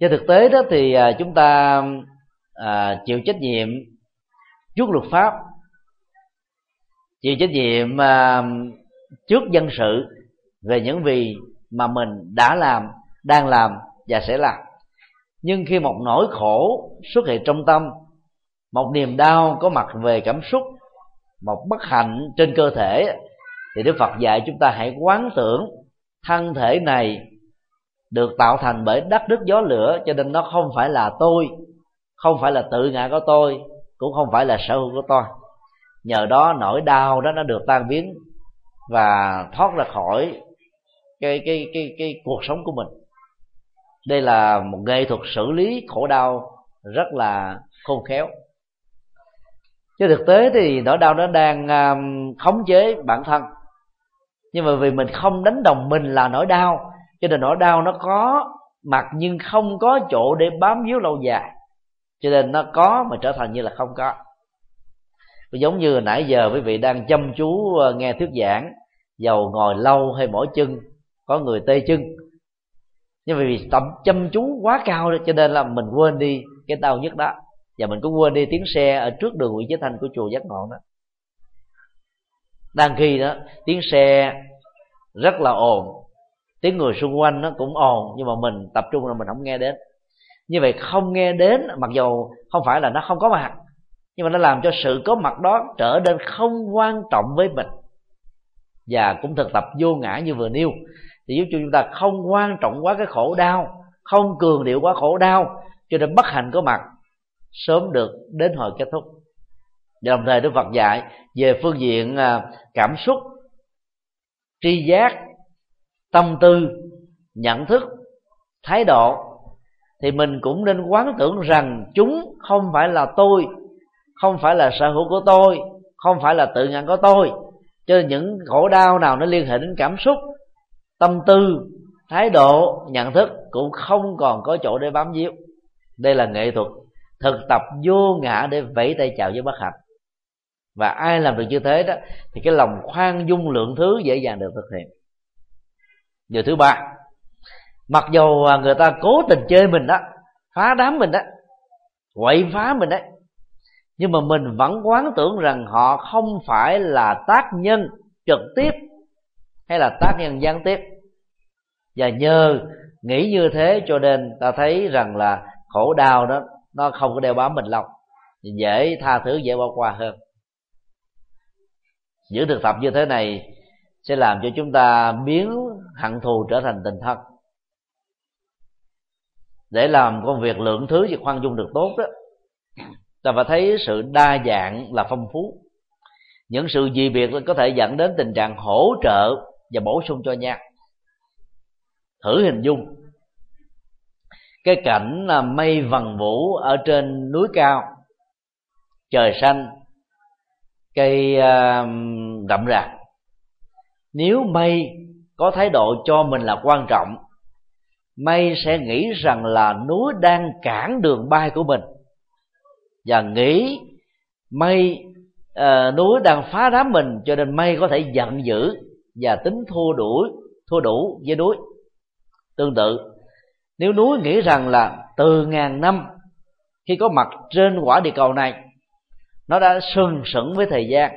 trên thực tế đó thì à, chúng ta à, chịu trách nhiệm trước luật pháp chịu trách nhiệm à, trước dân sự về những gì mà mình đã làm đang làm và sẽ làm. Nhưng khi một nỗi khổ xuất hiện trong tâm một niềm đau có mặt về cảm xúc một bất hạnh trên cơ thể thì đức phật dạy chúng ta hãy quán tưởng thân thể này được tạo thành bởi đất nước gió lửa, cho nên nó không phải là tôi, không phải là tự ngã của tôi, cũng không phải là sở hữu của tôi. Nhờ đó nỗi đau đó nó được tan biến và thoát ra khỏi cái cái cái cái cuộc sống của mình. Đây là một nghệ thuật xử lý khổ đau rất là khôn khéo. Chứ thực tế thì nỗi đau nó đang um, khống chế bản thân. Nhưng mà vì mình không đánh đồng mình là nỗi đau cho nên nỗi đau nó có mặt nhưng không có chỗ để bám víu lâu dài. Cho nên nó có mà trở thành như là không có. Giống như nãy giờ quý vị đang chăm chú ờ, nghe thuyết giảng dầu ngồi lâu hay mỏi chân có người tê chân. Nhưng vì tập chăm chú quá cao đó, cho nên là mình quên đi cái đau nhất đó. Và mình cũng quên đi tiếng xe ở trước đường Nguyễn Chí Thanh của chùa Giác Ngọn đó. Đang khi đó tiếng xe rất là ồn tiếng người xung quanh nó cũng ồn, nhưng mà mình tập trung là mình không nghe đến. Như vậy không nghe đến, mặc dù không phải là nó không có mặt, nhưng mà nó làm cho sự có mặt đó trở nên không quan trọng với mình. Và cũng thực tập vô ngã như vừa nêu. Thì giúp cho chúng ta không quan trọng quá cái khổ đau, không cường điệu quá khổ đau, cho nên bất hạnh có mặt, sớm được đến hồi kết thúc. Và đồng thời đức phật dạy về phương diện à, cảm xúc, tri giác tâm tư, nhận thức, thái độ, thì mình cũng nên quán tưởng rằng chúng không phải là tôi, không phải là sở hữu của tôi, không phải là tự ngã của tôi. Cho nên những khổ đau nào nó liên hệ đến cảm xúc, tâm tư, thái độ, nhận thức cũng không còn có chỗ để bám víu. Đây là nghệ thuật thực tập vô ngã để vẫy tay chào với bất hạnh. Và ai làm được như thế đó, thì cái lòng khoan dung lượng thứ dễ dàng được thực hiện điều thứ ba, mặc dù à, người ta cố tình chơi mình đó phá đám mình đó quậy phá mình đấy nhưng mà mình vẫn quán tưởng rằng họ không phải là tác nhân trực tiếp hay là tác nhân gián tiếp. Và nhờ nghĩ như thế cho nên ta thấy rằng là khổ đau đó, nó không có đeo bám mình lâu, dễ tha thứ, dễ bỏ qua hơn. Giữ thực tập như thế này sẽ làm cho chúng ta biến hận thù trở thành tình thân. Để làm công việc lượng thứ và khoan dung được tốt đó, ta phải thấy sự đa dạng là phong phú. Những sự dị biệt có thể dẫn đến tình trạng hỗ trợ và bổ sung cho nhau. Thử hình dung, cái cảnh là mây vần vũ ở trên núi cao, trời xanh, cây à, đậm rậm rạp nếu mây có thái độ cho mình là quan trọng mây sẽ nghĩ rằng là núi đang cản đường bay của mình. Và nghĩ mây uh, núi đang phá đám mình cho nên mây có thể giận dữ và tính thua đuổi thua đủ với núi. Tương tự nếu núi nghĩ rằng là từ ngàn năm khi có mặt trên quả địa cầu này nó đã sừng sững với thời gian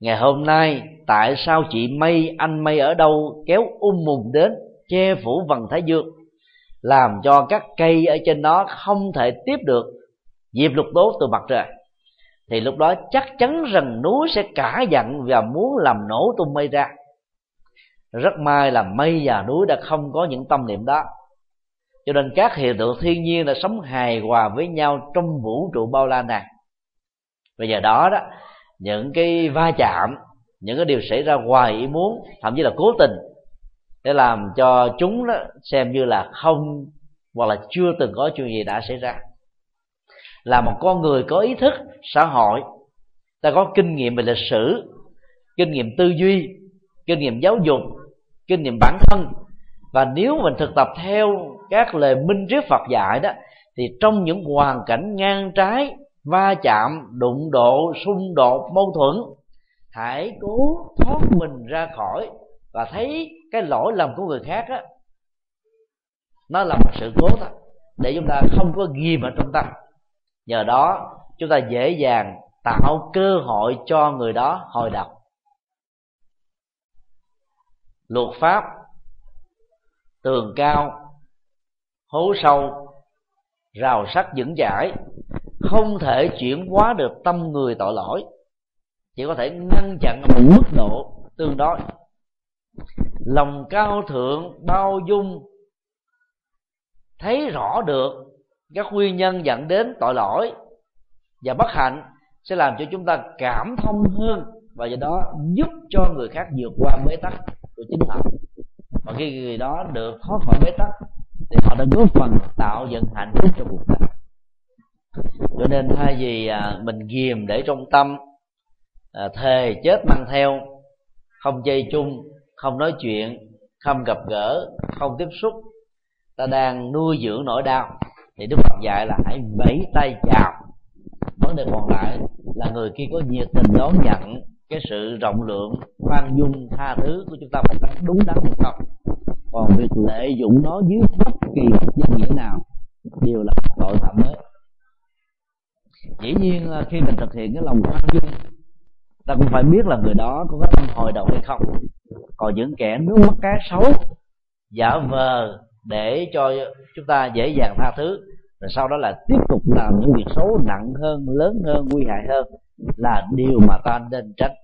ngày hôm nay, tại sao chị mây anh mây ở đâu kéo um mùng đến che phủ vầng thái dương, làm cho các cây ở trên đó không thể tiếp được? Diệp lục tố từ mặt trời thì lúc đó chắc chắn rằng núi sẽ cả giận và muốn làm nổ tung mây ra. Rất may là mây và núi đã không có những tâm niệm đó. Cho nên các hiện tượng thiên nhiên đã sống hài hòa với nhau trong vũ trụ bao la này. Bây giờ đó đó những cái va chạm, những cái điều xảy ra ngoài ý muốn, thậm chí là cố tình, để làm cho chúng đó xem như là không hoặc là chưa từng có chuyện gì đã xảy ra. Là một con người có ý thức, xã hội, ta có kinh nghiệm về lịch sử, kinh nghiệm tư duy, kinh nghiệm giáo dục, kinh nghiệm bản thân. Và nếu mình thực tập theo các lời minh triết phật dạy đó, thì trong những hoàn cảnh ngang trái va chạm, đụng độ, xung đột, mâu thuẫn. Hãy cố thoát mình ra khỏi và thấy cái lỗi lầm của người khác á, nó là một sự cố thôi, để chúng ta không có ghim ở trong tâm. Nhờ đó, chúng ta dễ dàng tạo cơ hội cho người đó hồi đầu luật pháp, tường cao, hố sâu, rào sắt vững chãi không thể chuyển hóa được tâm người tội lỗi. Chỉ có thể ngăn chặn ở một mức độ tương đối. Lòng cao thượng bao dung, thấy rõ được các nguyên nhân dẫn đến tội lỗi và bất hạnh sẽ làm cho chúng ta cảm thông hơn và do đó giúp cho người khác vượt qua bế tắc của chính họ. Và khi người đó được thoát khỏi bế tắc thì họ đã góp phần tạo dựng hạnh phúc cho cuộc đời cho nên thay vì à, mình ghiềm để trong tâm à, thề chết mang theo, không chơi chung, không nói chuyện, không gặp gỡ, không tiếp xúc, ta đang nuôi dưỡng nỗi đau, thì đức phật dạy là hãy vẫy tay chào. Vấn đề còn lại là người kia có nhiệt tình đón nhận cái sự rộng lượng, khoan dung, tha thứ của chúng ta một cách đúng đắn hay không. Còn việc lợi dụng nó dưới bất kỳ một danh nghĩa nào, đều là tội phạm mới dĩ nhiên khi mình thực hiện cái lòng khoan dung ta cũng phải biết là người đó có cái tâm hồi đầu hay không. Còn những kẻ nước mắt cá xấu giả vờ để cho chúng ta dễ dàng tha thứ, rồi sau đó là tiếp tục làm những việc xấu nặng hơn, lớn hơn, nguy hại hơn là điều mà ta nên tránh.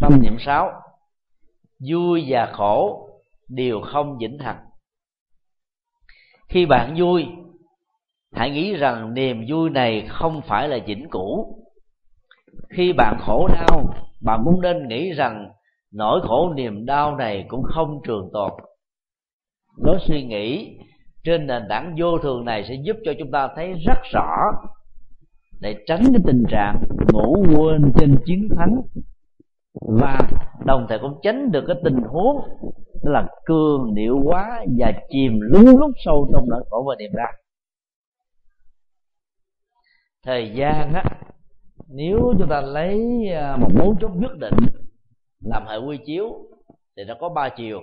Tâm niệm sáu, vui và khổ đều không vĩnh hằng. Khi bạn vui hãy nghĩ rằng niềm vui này không phải là vĩnh cửu. Khi bạn khổ đau, bạn cũng nên nghĩ rằng nỗi khổ niềm đau này cũng không trường tồn. Lối suy nghĩ trên nền tảng vô thường này sẽ giúp cho chúng ta thấy rất rõ để tránh cái tình trạng ngủ quên trên chiến thắng. Và đồng thời cũng tránh được cái tình huống là cường điệu quá và chìm lún lút sâu trong nỗi khổ và niềm đau thời gian á nếu chúng ta lấy à, một mấu chốt nhất định làm hệ quy chiếu thì nó có ba chiều.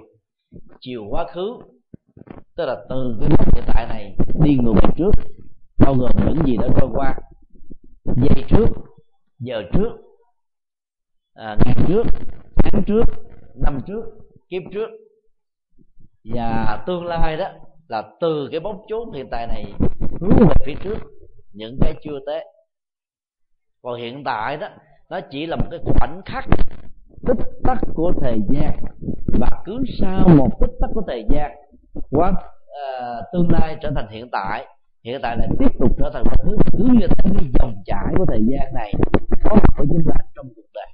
Chiều quá khứ tức là từ cái mốc hiện tại này đi ngược về trước bao gồm những gì đã trôi qua giây trước giờ trước à, ngày trước tháng trước năm trước kiếp trước. Và tương lai đó là từ cái bóng chốt hiện tại này hướng về phía trước những cái chưa tới. Còn hiện tại đó nó chỉ là một cái khoảnh khắc tích tắc của thời gian. Và cứ sau một tích tắc của thời gian quá uh, tương lai trở thành hiện tại hiện tại lại tiếp tục trở thành quá khứ cứ như thế cái dòng chảy của thời gian này có mặt với chúng ta trong cuộc đời.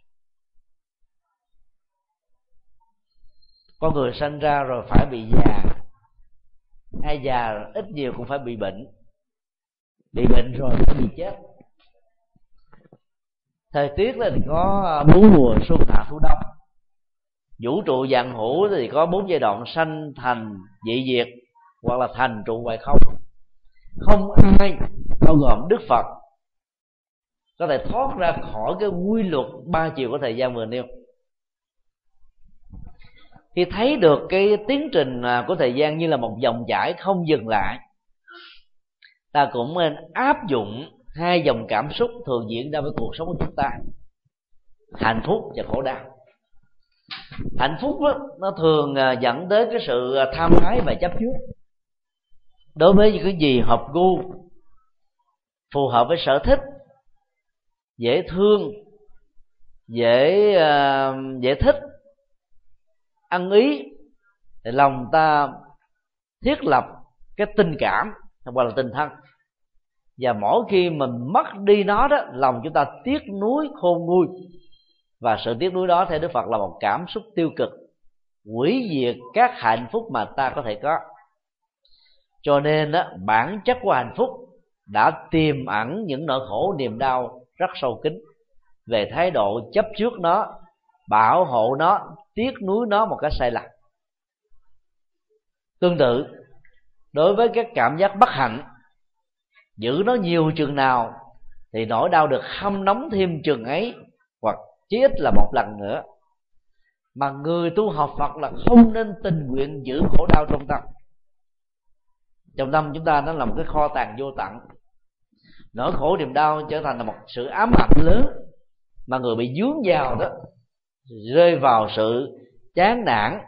Con người sinh ra rồi phải bị già. Ai già ít nhiều cũng phải bị bệnh bị bệnh rồi phải bị chết? Thời tiết thì có à, bốn mùa xuân hạ thu đông. Vũ trụ dạng hữu thì có bốn giai đoạn sanh, thành, dị diệt, hoặc là thành trụ hoài không. Không ai bao gồm đức phật. Có thể thoát ra khỏi cái quy luật ba chiều của thời gian vừa nêu. Khi thấy được cái tiến trình à, của thời gian như là một dòng chảy không dừng lại ta cũng nên áp dụng hai dòng cảm xúc thường diễn ra với cuộc sống của chúng ta. Hạnh phúc và khổ đau. Hạnh phúc đó, nó thường à, dẫn tới cái sự à, tham ái và chấp trước. Đối với những cái gì hợp gu phù hợp với sở thích dễ thương dễ uh, dễ thích ăn ý thì lòng ta thiết lập cái tình cảm hoặc là tình thân và mỗi khi mình mất đi nó đó, lòng chúng ta tiếc nuối, khôn nguôi. Và sự tiếc nuối đó theo đức phật là một cảm xúc tiêu cực, hủy diệt các hạnh phúc mà ta có thể có. Cho nên đó bản chất của hạnh phúc đã tiềm ẩn những nỗi khổ, niềm đau rất sâu kín. Về thái độ chấp trước nó, bảo hộ nó, tiếc nuối nó một cách sai lầm. Tương tự đối với các cảm giác bất hạnh, giữ nó nhiều chừng nào, thì nỗi đau được hâm nóng thêm chừng ấy, hoặc chí ít là một lần nữa. Mà người tu học Phật là không nên tình nguyện giữ khổ đau trong tâm. Trong tâm chúng ta nó là một cái kho tàng vô tận. Nỗi khổ niềm đau trở thành là một sự ám ảnh lớn mà người bị dướng vào đó, rơi vào sự chán nản,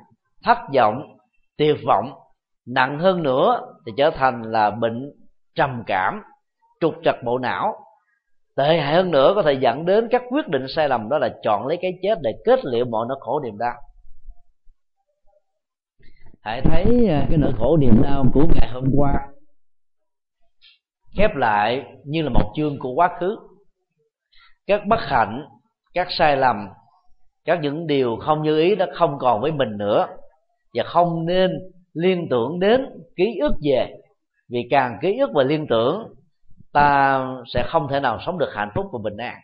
thất vọng, tuyệt vọng nặng hơn nữa thì trở thành là bệnh trầm cảm, trục trặc bộ não. Tệ hại hơn nữa có thể dẫn đến các quyết định sai lầm, đó là chọn lấy cái chết để kết liễu mọi nỗi khổ niềm đau. Hãy thấy à, cái nỗi khổ niềm đau của ngày hôm qua khép lại như là một chương của quá khứ. Các bất hạnh, các sai lầm, các những điều không như ý đã không còn với mình nữa và không nên liên tưởng đến ký ức về. Vì càng ký ức và liên tưởng, ta sẽ không thể nào sống được hạnh phúc và bình an.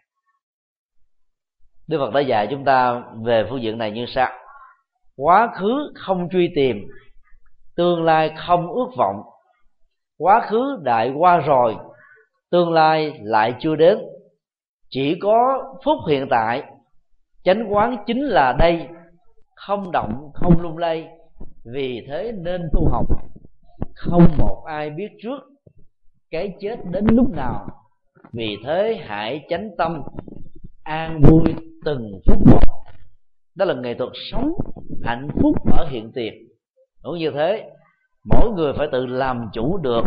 Đức Phật đã dạy chúng ta về phương diện này như sau. Quá khứ không truy tìm, Tương lai không ước vọng. Quá khứ đại qua rồi, Tương lai lại chưa đến. Chỉ có phút hiện tại, Chánh quán chính là đây, Không động, không lung lay. Vì thế nên tu học, Không một ai biết trước cái chết đến lúc nào. Vì thế hãy chánh tâm, an vui từng phút một. Đó là nghệ thuật sống hạnh phúc ở hiện tiền. Cũng như thế, mỗi người phải tự làm chủ được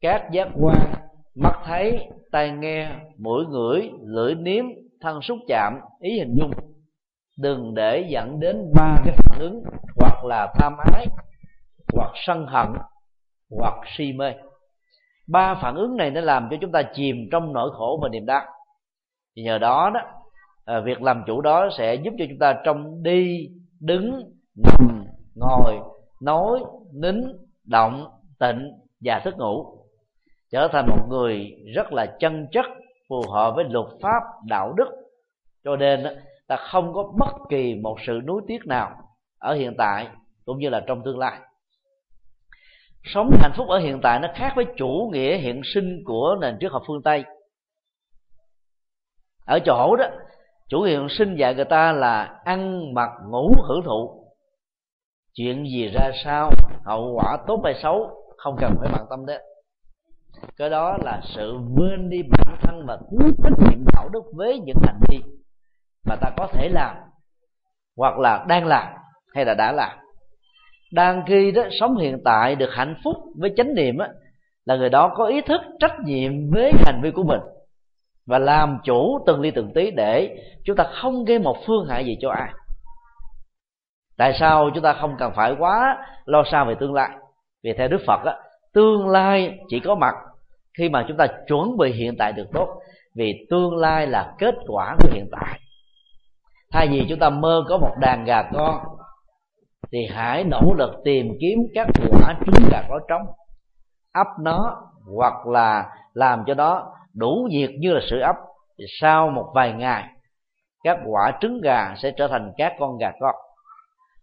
các giác quan, mắt thấy, tai nghe, mũi ngửi, lưỡi nếm, thân xúc chạm, ý hình dung. Đừng để dẫn đến ba cái phản ứng hoặc là tham ái, hoặc sân hận, hoặc si mê. Ba phản ứng này nó làm cho chúng ta chìm trong nỗi khổ và niềm đau. Thì nhờ đó đó à, việc làm chủ đó sẽ giúp cho chúng ta trong đi, đứng, nằm, ngồi, nói, nín, động, tịnh và thức ngủ. Trở thành một người rất là chân chất, phù hợp với luật pháp, đạo đức. Cho nên ta không có bất kỳ một sự nuối tiếc nào ở hiện tại, cũng như là trong tương lai. Sống hạnh phúc ở hiện tại nó khác với chủ nghĩa hiện sinh của nền triết học phương tây. Ở chỗ đó, chủ nghĩa hiện sinh dạy người ta là ăn, mặc, ngủ, hưởng thụ. Chuyện gì ra sao, hậu quả tốt hay xấu, không cần phải bận tâm đến. Cái đó là sự quên đi bản thân và thiếu trách nhiệm đạo đức với những hành vi mà ta có thể làm hoặc là đang làm hay là đã làm. Đang khi đó, sống hiện tại được hạnh phúc với chánh niệm á, là người đó có ý thức, trách nhiệm với hành vi của mình và làm chủ từng ly từng tí để chúng ta không gây một phương hại gì cho ai. Tại sao chúng ta không cần phải quá lo xa về tương lai? Vì theo đức phật á, tương lai chỉ có mặt khi mà chúng ta chuẩn bị hiện tại được tốt, vì tương lai là kết quả của hiện tại. Thay vì chúng ta mơ có một đàn gà con thì hãy nỗ lực tìm kiếm các quả trứng gà có trống ấp nó hoặc là làm cho nó đủ nhiệt như là sự ấp, thì sau một vài ngày, các quả trứng gà sẽ trở thành các con gà con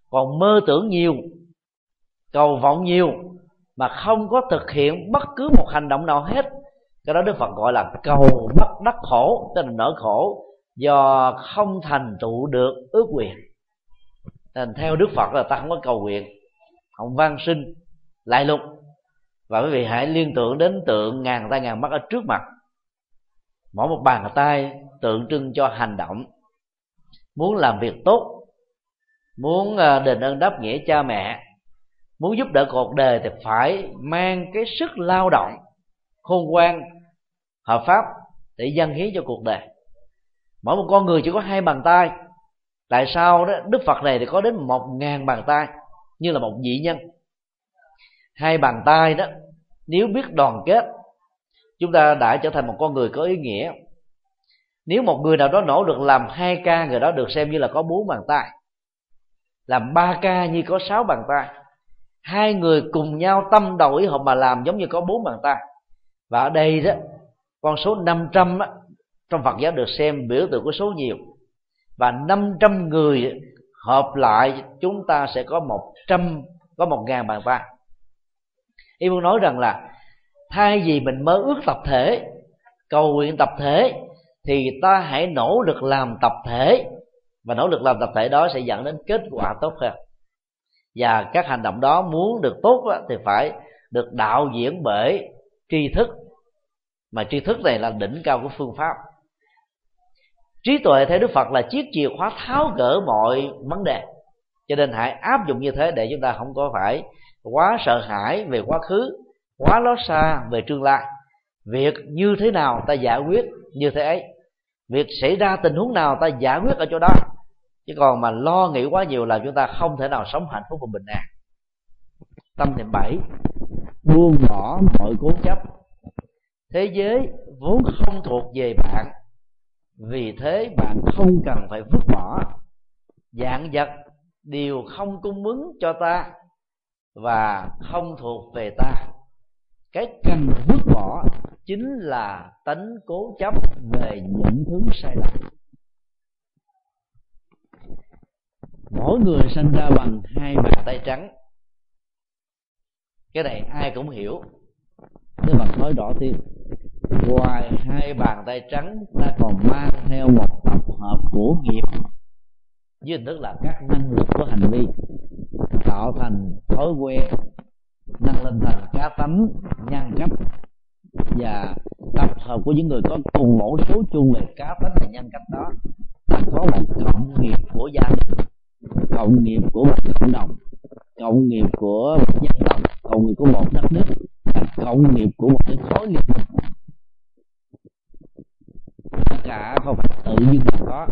còn mơ tưởng nhiều, cầu vọng nhiều, mà không có thực hiện bất cứ một hành động nào hết, cái đó đức phật gọi là cầu bất đắc khổ, tức là nở khổ, do không thành trụ được ước nguyện nên theo đức phật là ta không có cầu nguyện, không van sinh lại lục. Và quý vị hãy liên tưởng đến tượng ngàn tay ngàn mắt ở trước mặt. Mỗi một bàn tay tượng trưng cho hành động. Muốn làm việc tốt, muốn à, đền ơn đáp nghĩa cha mẹ, muốn giúp đỡ cuộc đời thì phải mang cái sức lao động, khôn ngoan, hợp pháp để dâng hiến cho cuộc đời. Mỗi một con người chỉ có hai bàn tay tại sao đó? Đức phật này thì có đến một ngàn bàn tay, như là một vị nhân. Hai bàn tay đó, nếu biết đoàn kết, chúng ta đã trở thành một con người có ý nghĩa. Nếu một người nào đó nỗ lực làm hai ca, người đó được xem như là có bốn bàn tay. Làm ba ca như có sáu bàn tay. Hai người cùng nhau tâm đầu ý hợp mà làm giống như có bốn bàn tay. Và ở đây đó, con số 500 trăm trong Phật giáo được xem biểu tượng của số nhiều và 500 người hợp lại, chúng ta sẽ có 100 có một ngàn bàn tay ý muốn nói rằng là, thay vì mình mơ ước tập thể, cầu nguyện tập thể, thì ta hãy nỗ lực làm tập thể. Và nỗ lực làm tập thể đó sẽ dẫn đến kết quả tốt hơn. Và các hành động đó muốn được tốt thì phải được đạo diễn bởi tri thức. Mà tri thức này là đỉnh cao của phương pháp trí tuệ theo đức phật là chiếc chìa khóa tháo gỡ mọi vấn đề. Cho nên hãy áp dụng như thế để chúng ta không có phải quá sợ hãi về quá khứ, quá lo xa về tương lai. Việc như thế nào ta giải quyết như thế ấy. Việc xảy ra tình huống nào ta giải quyết ở chỗ đó. Chứ còn mà lo nghĩ quá nhiều là chúng ta không thể nào sống hạnh phúc và bình an. Tâm niệm bảy. Buông bỏ mọi cố chấp. Thế giới vốn không thuộc về bạn vì thế bạn không cần phải vứt bỏ. Dạng vật đều không cung ứng cho ta và không thuộc về ta. Cái cần vứt bỏ chính là tánh cố chấp về những thứ sai lầm. Mỗi người sinh ra bằng hai bàn tay trắng. Cái này ai cũng hiểu. Đức mà nói rõ thêm ngoài hai bàn tay trắng, ta còn mang theo một tập hợp của nghiệp, với hình thức là các năng lực của hành vi, tạo thành thói quen, nâng lên thành cá tánh nhân cấp, và tập hợp của những người có cùng mẫu số chung về cá tánh và nhân cách đó ta có một cộng nghiệp của gia đình, cộng nghiệp của một cộng đồng, cộng nghiệp của một dân tộc, cộng nghiệp của một đất nước cộng nghiệp của một cái khối liên minh tất cả không phải tự nhiên mà có.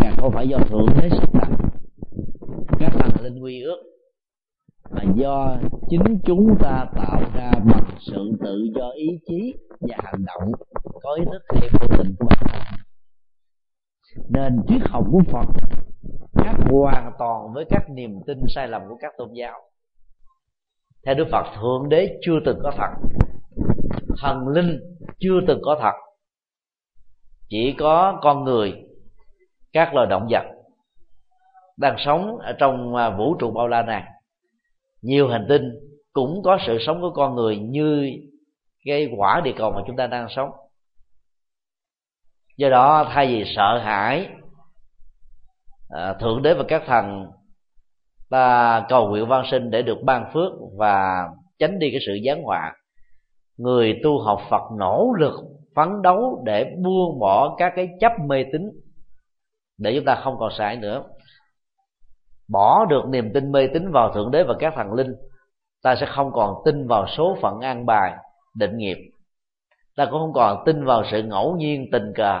Càng không phải do thượng đế sắp đặt. Các thần linh quy ước mà do chính chúng ta tạo ra bằng sự tự do ý chí và hành động có ý thức hay vô tình của bạn nên triết học của phật khác hoàn toàn với các niềm tin sai lầm của các tôn giáo. Theo đức phật, thượng đế chưa từng có thật thần linh chưa từng có thật chỉ có con người các loài động vật đang sống ở trong à, vũ trụ bao la này. Nhiều hành tinh cũng có sự sống của con người như cái quả địa cầu mà chúng ta đang sống. Do đó thay vì sợ hãi à, thượng đế và các thần ta cầu nguyện văn sinh để được ban phước và tránh đi cái sự gián họa. Người tu học phật nỗ lực phấn đấu để buông bỏ các cái chấp mê tín, để chúng ta không còn sai nữa. Bỏ được niềm tin mê tín vào thượng đế và các thần linh, ta sẽ không còn tin vào số phận an bài, định nghiệp. Ta cũng không còn tin vào sự ngẫu nhiên tình cờ.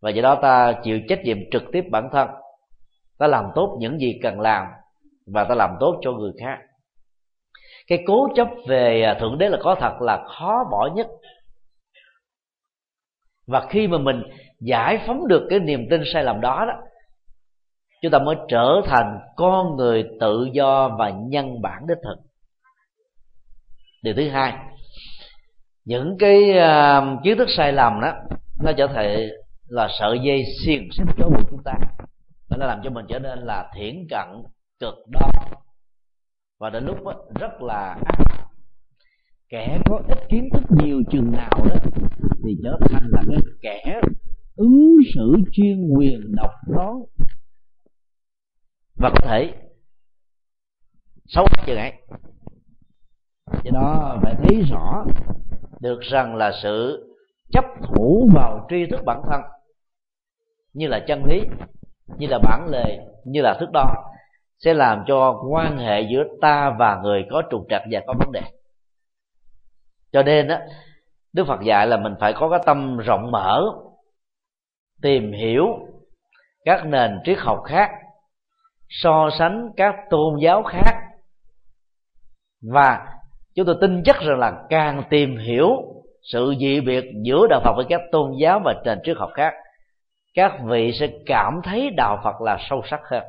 Và do đó ta chịu trách nhiệm trực tiếp bản thân. Ta làm tốt những gì cần làm và ta làm tốt cho người khác. Cái cố chấp về thượng đế là có thật là khó bỏ nhất và khi mà mình giải phóng được cái niềm tin sai lầm đó đó chúng ta mới trở thành con người tự do và nhân bản đích thực. Điều thứ hai những cái uh, kiến thức sai lầm đó nó trở thành là sợi dây xiềng xích chối buộc chúng ta. Và nó làm cho mình trở nên là thiển cận cực đoan. Và đến lúc đó, rất là ác kẻ có ít kiến thức nhiều chừng nào đó, thì trở thành là cái kẻ ứng xử chuyên quyền độc đoán. Và có thể xấu chừng ấy do đó, phải thấy rõ được rằng là sự chấp thủ vào tri thức bản thân, như là chân lý, như là bản lề, như là thước đo, sẽ làm cho quan hệ giữa ta và người có trục trặc và có vấn đề cho nên đó đức phật dạy là mình phải có cái tâm rộng mở, tìm hiểu các nền triết học khác, so sánh các tôn giáo khác. Và chúng tôi tin chắc rằng là càng tìm hiểu sự dị biệt giữa đạo phật với các tôn giáo và nền triết học khác, các vị sẽ cảm thấy đạo phật là sâu sắc hơn.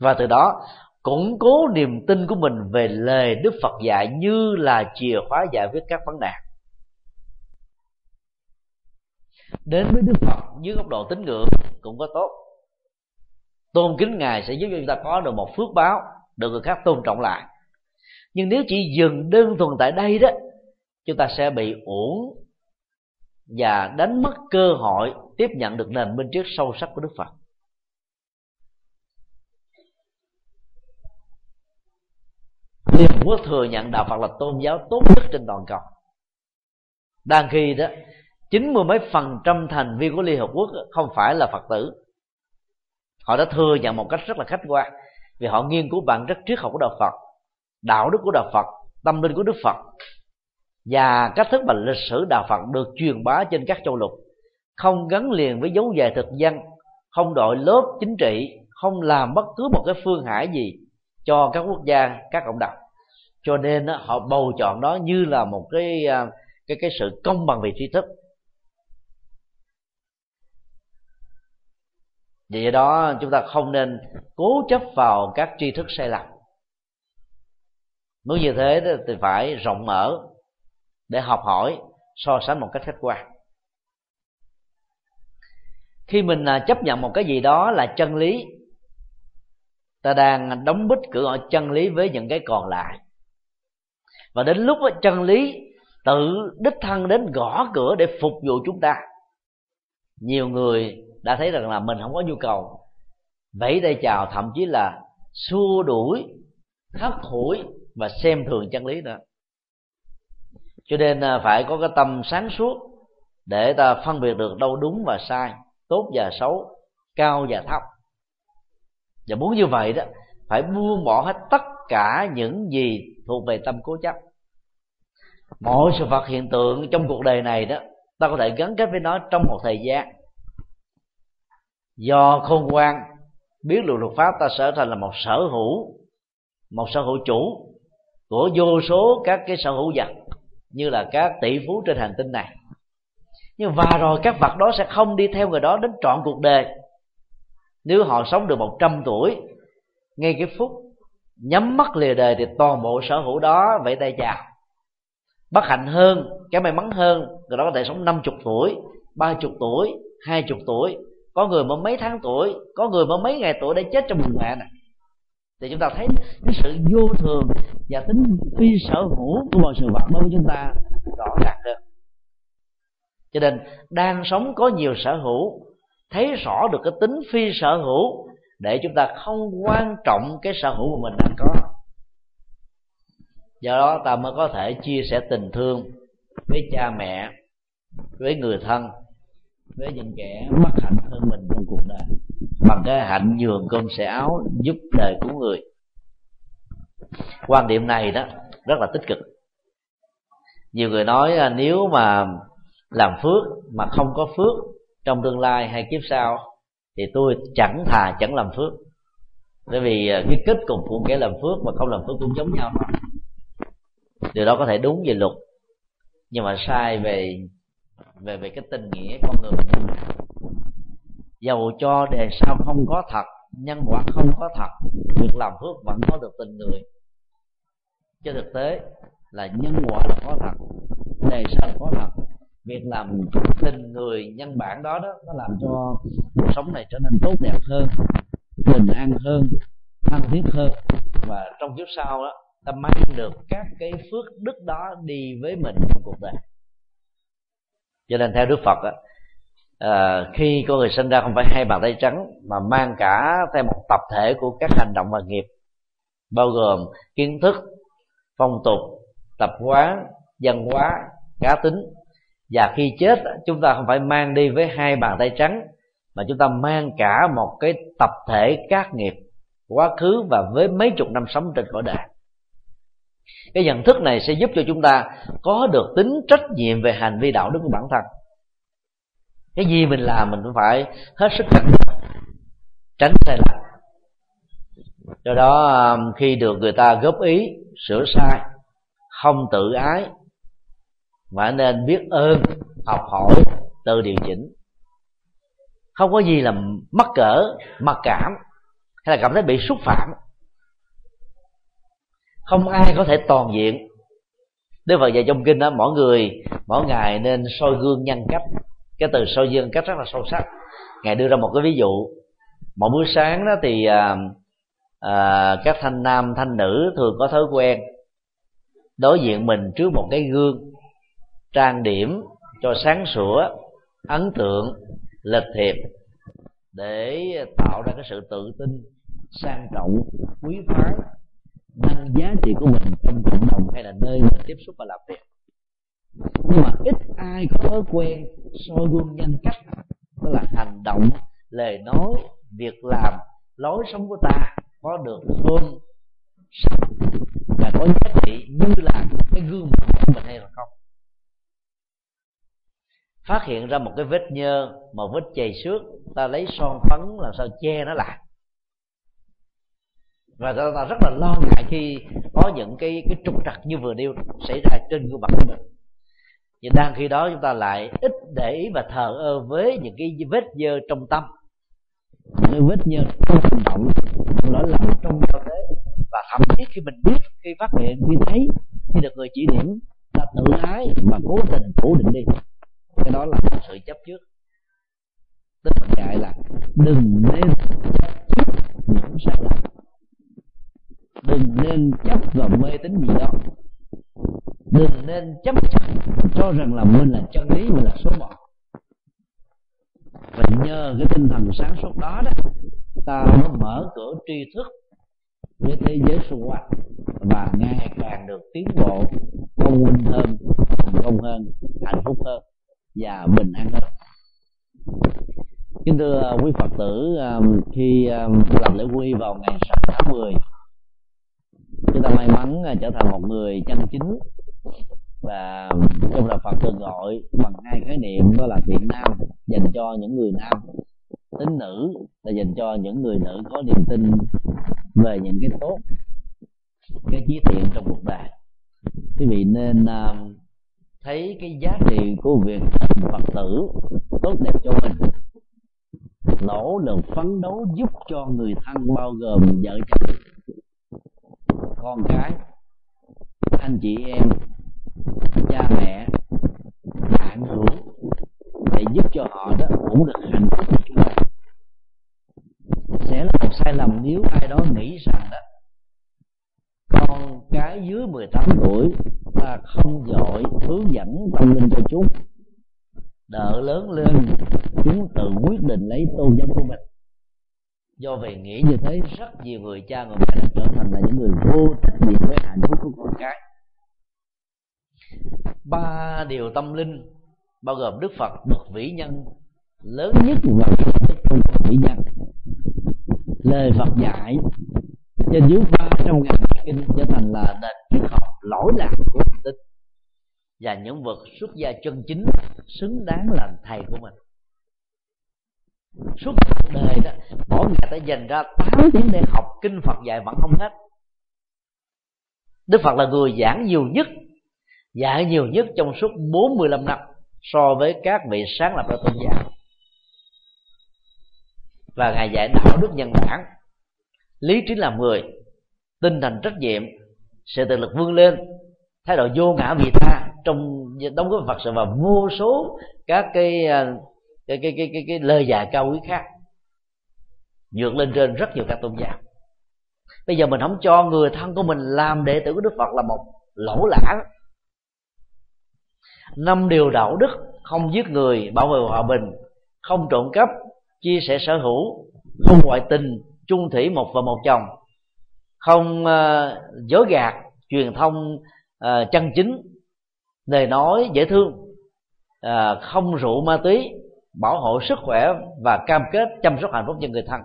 Và từ đó củng cố niềm tin của mình về lời đức phật dạy như là chìa khóa giải quyết các vấn đề đến với đức phật dưới góc độ tín ngưỡng cũng có tốt. Tôn kính ngài sẽ giúp cho chúng ta có được một phước báo, được người khác tôn trọng lại. Nhưng nếu chỉ dừng đơn thuần tại đây đó, chúng ta sẽ bị uổng và đánh mất cơ hội tiếp nhận được nền minh triết sâu sắc của đức phật. Liên Hợp Quốc thừa nhận đạo Phật là tôn giáo tốt nhất trên toàn cầu. Đang khi đó, chín mươi mấy phần trăm thành viên của Liên Hợp Quốc không phải là Phật tử. Họ đã thừa nhận một cách rất là khách quan vì họ nghiên cứu bản chất triết học của đạo Phật, đạo đức của đạo Phật, tâm linh của Đức Phật và cách thức mà lịch sử đạo Phật được truyền bá trên các châu lục. Không gắn liền với dấu dài thực dân, không đội lớp chính trị, không làm bất cứ một cái phương hải gì cho các quốc gia, các cộng đồng. Cho nên họ bầu chọn đó như là một cái à, cái cái sự công bằng về tri thức. Vì đó, chúng ta không nên cố chấp vào các tri thức sai lầm. Muốn như thế thì phải rộng mở để học hỏi, so sánh một cách khách quan. Khi mình à, chấp nhận một cái gì đó là chân lý ta đang đóng bít cửa chân lý với những cái còn lại. Và đến lúc đó, chân lý tự đích thân đến gõ cửa để phục vụ chúng ta. Nhiều người đã thấy rằng là mình không có nhu cầu vẫy tay chào thậm chí là xua đuổi hắt hủi và xem thường chân lý nữa cho nên à, phải có cái tâm sáng suốt để ta phân biệt được đâu đúng và sai tốt và xấu cao và thấp và muốn như vậy đó, phải buông bỏ hết tất cả những gì thuộc về tâm cố chấp. Mọi sự vật hiện tượng trong cuộc đời này đó, ta có thể gắn kết với nó trong một thời gian. Do khôn ngoan, biết được luật pháp, ta trở thành là một sở hữu, một sở hữu chủ của vô số các cái sở hữu vật, như là các tỷ phú trên hành tinh này. Nhưng và rồi các vật đó sẽ không đi theo người đó đến trọn cuộc đời nếu họ sống được một trăm tuổi, ngay cái phút nhắm mắt lìa đời thì toàn bộ sở hữu đó vẫy tay chào. Bất hạnh hơn cái may mắn hơn, người đó có thể sống năm chục tuổi, ba chục tuổi, hai chục tuổi. Có người mới mấy tháng tuổi, có người mới mấy ngày tuổi để chết trong bụng mẹ này. Thì chúng ta thấy cái sự vô thường và tính phi sở hữu của mọi sự vật đối với chúng ta rõ ràng hơn cho nên, đang sống có nhiều sở hữu thấy rõ được cái tính phi sở hữu để chúng ta không quan trọng cái sở hữu mà mình đang có. Do đó ta mới có thể chia sẻ tình thương với cha mẹ, với người thân, với những kẻ bất hạnh hơn mình trong cuộc đời. Bằng cái hạnh nhường cơm sẻ áo giúp đời của người. Quan điểm này đó rất là tích cực. Nhiều người nói à, nếu mà làm phước mà không có phước trong tương lai hay kiếp sau, thì tôi chẳng thà chẳng làm phước. Bởi vì à, cái kết cục của kẻ làm phước mà không làm phước cũng giống nhau. Điều đó có thể đúng về luật, nhưng mà sai về về về cái tình nghĩa con người. Mình dầu cho đề sao không có thật, nhân quả không có thật việc làm phước vẫn có được tình người. Cho thực tế là nhân quả là có thật, đề sao là có thật việc làm tình người nhân bản đó đó nó làm cho cuộc sống này trở nên tốt đẹp hơn bình an hơn thân thiết hơn. Và trong kiếp sau đó ta mang được các cái phước đức đó đi với mình trong cuộc đời. Cho nên theo đức phật á à, khi con người sinh ra không phải hai bàn tay trắng mà mang cả theo một tập thể của các hành động và nghiệp bao gồm kiến thức phong tục tập quán văn hóa cá tính và khi chết, chúng ta không phải mang đi với hai bàn tay trắng, mà chúng ta mang cả một cái tập thể các nghiệp, quá khứ và với mấy chục năm sống trên cõi đời. Cái nhận thức này sẽ giúp cho chúng ta có được tính trách nhiệm về hành vi đạo đức của bản thân. Cái gì mình làm mình cũng phải hết sức cẩn thận, tránh sai lầm. Do đó à, khi được người ta góp ý sửa sai, không tự ái và nên biết ơn học hỏi tự điều chỉnh. Không có gì là mắc cỡ mặc cảm hay là cảm thấy bị xúc phạm. Không ai có thể toàn diện. Đức Phật dạy trong kinh đó mỗi người mỗi ngày nên soi gương nhân cách. Cái từ soi gương cách rất là sâu sắc. Ngài đưa ra một cái ví dụ. Một buổi sáng đó thì à, à, các thanh nam thanh nữ thường có thói quen đối diện mình trước một cái gương trang điểm cho sáng sủa, ấn tượng, lịch thiệp để tạo ra cái sự tự tin, sang trọng, quý phái, nâng giá trị của mình trong cộng đồng hay là nơi mình tiếp xúc và làm việc. Nhưng mà ít ai có thói quen soi gương nhân cách, đó là hành động, lời nói, việc làm, lối sống của ta có được hơn và có giá trị như là cái gương mặt của mình hay là không phát hiện ra một cái vết nhơ một vết chày xước ta lấy son phấn làm sao che nó lại. Và ta, ta rất là lo ngại khi có những cái cái trục trặc như vừa nêu xảy ra trên gương mặt của mình. Nhưng đang khi đó chúng ta lại ít để ý và thờ ơ với những cái vết dơ trong tâm. Những cái vết nhơ trong hành động trong lỗi lầm trong giao tế. Và thậm chí khi mình biết khi phát hiện khi thấy khi được người chỉ điểm ta tự ái mà cố tình phủ định đi cái đó là sự chấp trước. Tức là dạy là đừng nên chấp trước những sai lầm. Đừng nên chấp vào mê tín gì đó. Đừng nên chấp cho rằng là mình là chân lý, mình là số một. Và nhờ cái tinh thần sáng suốt đó đó, ta mới mở cửa tri thức với thế giới xung quanh và ngày càng được tiến bộ công minh hơn, thành công hơn, hạnh phúc hơn và bình an hơn. Kính thưa à, quý phật tử à, khi à, làm lễ quy vào ngày 6 tháng 10 chúng ta may mắn trở thành một người chân chính. Và trong đạo Phật thường gọi bằng hai khái niệm đó là thiện nam dành cho những người nam. Tính nữ là dành cho những người nữ có niềm tin về những cái tốt cái chí thiện trong cuộc đời. Quý vị nên uh, thấy cái giá trị của việc thành phật tử tốt đẹp cho mình. Nỗ lực phấn đấu giúp cho người thân bao gồm vợ chồng, con cái, anh chị em, cha mẹ bạn hữu để giúp cho họ đó cũng được hạnh phúc. Sẽ là một sai lầm nếu ai đó nghĩ rằng đó con cái dưới 18 tuổi ta không giỏi hướng dẫn tâm linh cho chúng. Đợi lớn lên, chúng tự quyết định lấy tôn giáo của mình. Do về nghĩ như thế, rất nhiều người cha người mẹ đã trở thành là những người vô trách nhiệm với hạnh phúc của con cái. Ba điều tâm linh bao gồm đức phật, bậc vĩ nhân, lớn nhất và vĩ nhân. Lời phật dạy trên dưới ba trong ngàn kinh trở thành là nền triết học lỗi lạc của hành tinh, và những vật xuất gia chân chính xứng đáng làm thầy của mình. Suốt cuộc đời đó, mỗi ngày ta dành ra 8 tiếng để học kinh Phật dạy vẫn không hết. Đức Phật là người giảng nhiều nhất dạy nhiều nhất trong suốt 45 năm so với các vị sáng lập ra tôn giáo. Và ngài dạy đạo đức nhân bản lý trí làm người tinh thần trách nhiệm sự tự lực vươn lên thái độ vô ngã vị tha trong đóng góp phật sự và vô số các cái à, cái cái cái cái, cái lời dạy cao quý khác. Vượt lên trên rất nhiều các tôn giáo. Bây giờ mình không cho người thân của mình làm đệ tử của đức phật là một lỗ lã. Năm điều đạo đức không giết người bảo vệ hòa bình không trộm cắp chia sẻ sở hữu không ngoại tình chung thủy một và một chồng không uh, dối gạt truyền thông uh, chân chính lời nói dễ thương uh, không rượu ma túy bảo hộ sức khỏe và cam kết chăm sóc hạnh phúc cho người thân.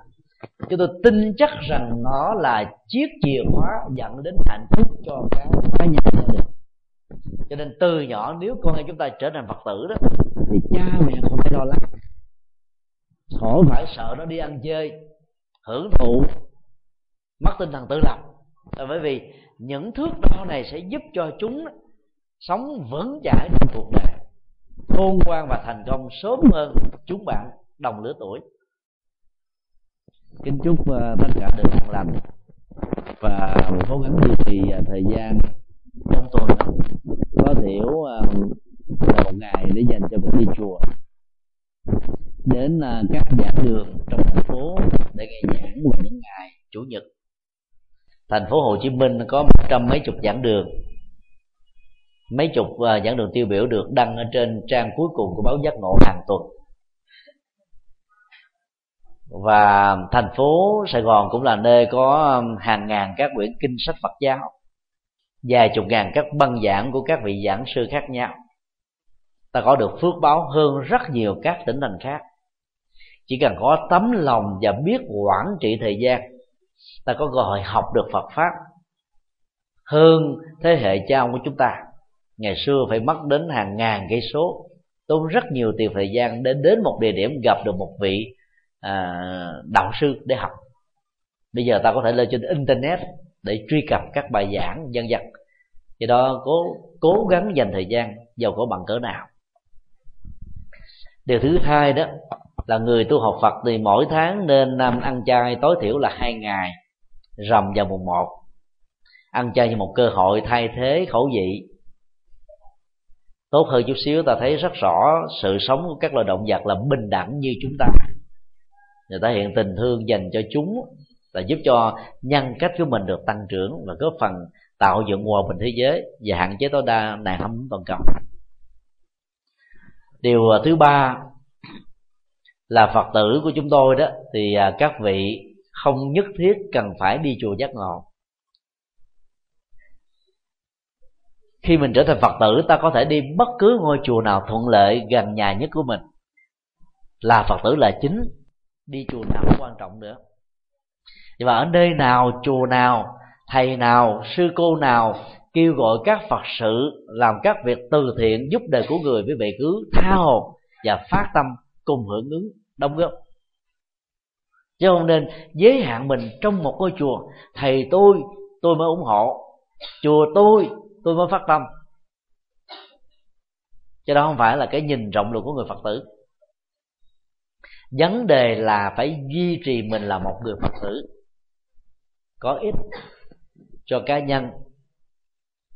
Chúng tôi tin chắc rằng nó là chiếc chìa khóa dẫn đến hạnh phúc cho cái cá nhân gia đình. Cho nên từ nhỏ nếu con em chúng ta trở thành phật tử đó thì cha mẹ không phải lo lắng. Khổ phải sợ nó đi ăn chơi hưởng thụ, mất tinh thần tự lập. Bởi vì những thước đo này sẽ giúp cho chúng sống vững chãi trong cuộc đời, khôn ngoan và thành công sớm hơn chúng bạn đồng lứa tuổi. Kính chúc ờ, tất cả được an lành và cố gắng duy trì ờ, thời gian trong tuần có thiểu là ờ, một ngày để dành cho việc đi chùa, đến các giảng đường trong thành phố để nghe giảng vào những ngày chủ nhật. Thành phố Hồ Chí Minh có một trăm mấy chục giảng đường. Mấy chục uh, giảng đường tiêu biểu được đăng ở trên trang cuối cùng của báo giác ngộ hàng tuần. Và thành phố Sài Gòn cũng là nơi có hàng ngàn các quyển kinh sách Phật giáo vài chục ngàn các băng giảng của các vị giảng sư khác nhau. Ta có được phước báo hơn rất nhiều các tỉnh thành khác chỉ cần có tấm lòng và biết quản trị thời gian ta có cơ hội học được Phật pháp hơn thế hệ cha ông của chúng ta. Ngày xưa phải mất đến hàng ngàn cây số tốn rất nhiều tiền thời gian để đến một địa điểm gặp được một vị à, đạo sư để học. Bây giờ ta có thể lên trên internet để truy cập các bài giảng dân dân do đó cố cố gắng dành thời gian giàu có bằng cỡ nào. Điều thứ hai đó là người tu học Phật thì mỗi tháng nên ăn chay tối thiểu là hai ngày, rằm vào mùng một. Ăn chay như một cơ hội thay thế khẩu vị. Tốt hơn chút xíu, ta thấy rất rõ sự sống của các loài động vật là bình đẳng như chúng ta. Người ta hiện tình thương dành cho chúng, là giúp cho nhân cách của mình được tăng trưởng và góp phần tạo dựng hòa bình thế giới và hạn chế tối đa nạn hâm toàn cầu. Điều thứ ba là phật tử của chúng tôi đó, thì à, các vị không nhất thiết cần phải đi chùa giác ngộ. Khi mình trở thành phật tử, ta có thể đi bất cứ ngôi chùa nào thuận lợi gần nhà nhất của mình. Là phật tử là chính, đi chùa nào cũng quan trọng nữa. Nhưng mà ở nơi nào, chùa nào, thầy nào, sư cô nào kêu gọi các phật sự, làm các việc từ thiện giúp đời của người với vị cứ tha hồ và phát tâm cùng hưởng ứng đóng góp chứ không nên giới hạn mình trong một ngôi chùa, thầy tôi tôi mới ủng hộ, chùa tôi tôi mới phát tâm. Cho đó không phải là cái nhìn rộng lượng của người phật tử. Vấn đề là phải duy trì mình là một người phật tử. Có ích cho cá nhân,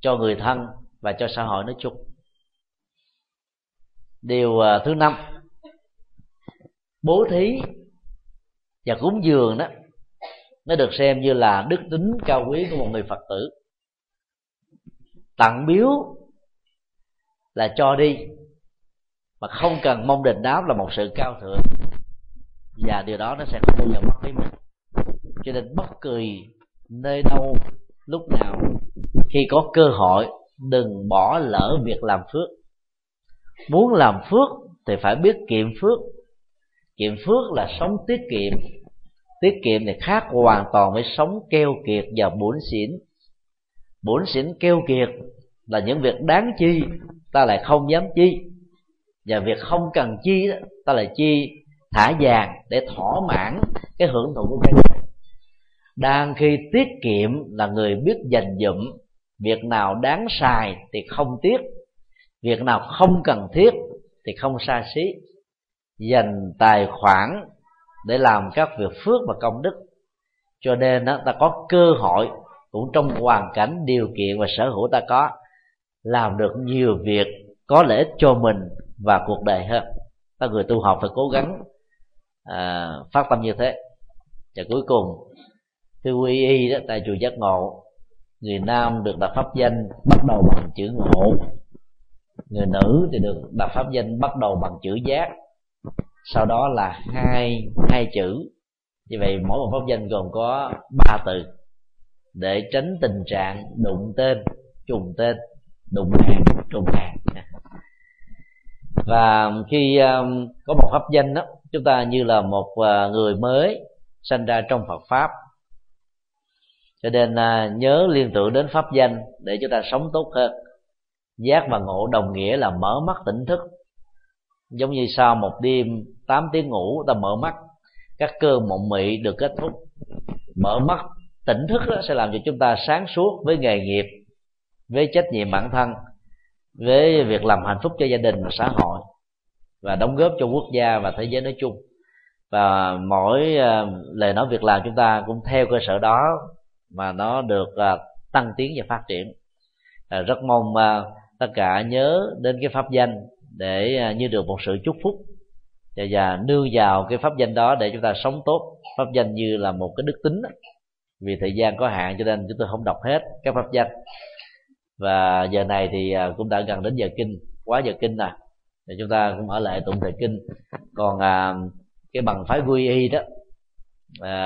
cho người thân và cho xã hội nói chung. Điều à, thứ năm bố thí và cúng dường đó, nó được xem như là đức tính cao quý của một người phật tử. Tặng biếu là cho đi, mà không cần mong đền đáp là một sự cao thượng. Và điều đó nó sẽ không bao giờ mất với mình. Cho nên bất kỳ nơi đâu, lúc nào, khi có cơ hội, đừng bỏ lỡ việc làm phước. Muốn làm phước thì phải biết kiệm phước kiệm phước là sống tiết kiệm. Tiết kiệm thì khác hoàn toàn với sống keo kiệt và bổn xỉn. Bổn xỉn keo kiệt là những việc đáng chi ta lại không dám chi. Và việc không cần chi đó, ta lại chi thả vàng để thỏa mãn cái hưởng thụ của cái đang khi tiết kiệm là người biết dành dụm việc nào đáng xài thì không tiếc việc nào không cần thiết thì không xa xí dành tài khoản để làm các việc phước và công đức. Cho nên đó, ta có cơ hội cũng trong hoàn cảnh điều kiện và sở hữu ta có làm được nhiều việc có lợi ích cho mình và cuộc đời hơn. Ta người tu học phải cố gắng à, phát tâm như thế. Và cuối cùng khi quy y đó tại chùa giác ngộ người nam được đặt pháp danh bắt đầu bằng chữ ngộ. Người nữ thì được đặt pháp danh bắt đầu bằng chữ giác sau đó là hai hai chữ. Như vậy mỗi một pháp danh gồm có ba từ. Để tránh tình trạng đụng tên trùng tên đụng hàng trùng hàng. Và khi um, có một pháp danh đó chúng ta như là một uh, người mới sinh ra trong Phật pháp. Cho nên uh, nhớ liên tưởng đến pháp danh để chúng ta sống tốt hơn. Giác và ngộ đồng nghĩa là mở mắt tỉnh thức giống như sau một đêm 8 tiếng ngủ, ta mở mắt. Các cơ mộng mị được kết thúc. Mở mắt, tỉnh thức đó sẽ làm cho chúng ta sáng suốt với nghề nghiệp, với trách nhiệm bản thân, với việc làm hạnh phúc cho gia đình và xã hội, và đóng góp cho quốc gia và thế giới nói chung. Và mỗi ờ, lời nói việc làm chúng ta cũng theo cơ sở đó mà nó được ờ, tăng tiến và phát triển. Ờ, rất mong tất cả nhớ đến cái pháp danh để à, như được một sự chúc phúc. Và, và nương vào cái pháp danh đó để chúng ta sống tốt. Pháp danh như là một cái đức tính vì thời gian có hạn cho nên chúng tôi không đọc hết các pháp danh. Và giờ này thì à, cũng đã gần đến giờ kinh quá giờ kinh rồi. Thì chúng ta cũng ở lại tụng thời kinh. Còn à, cái bằng phái quy y đó à,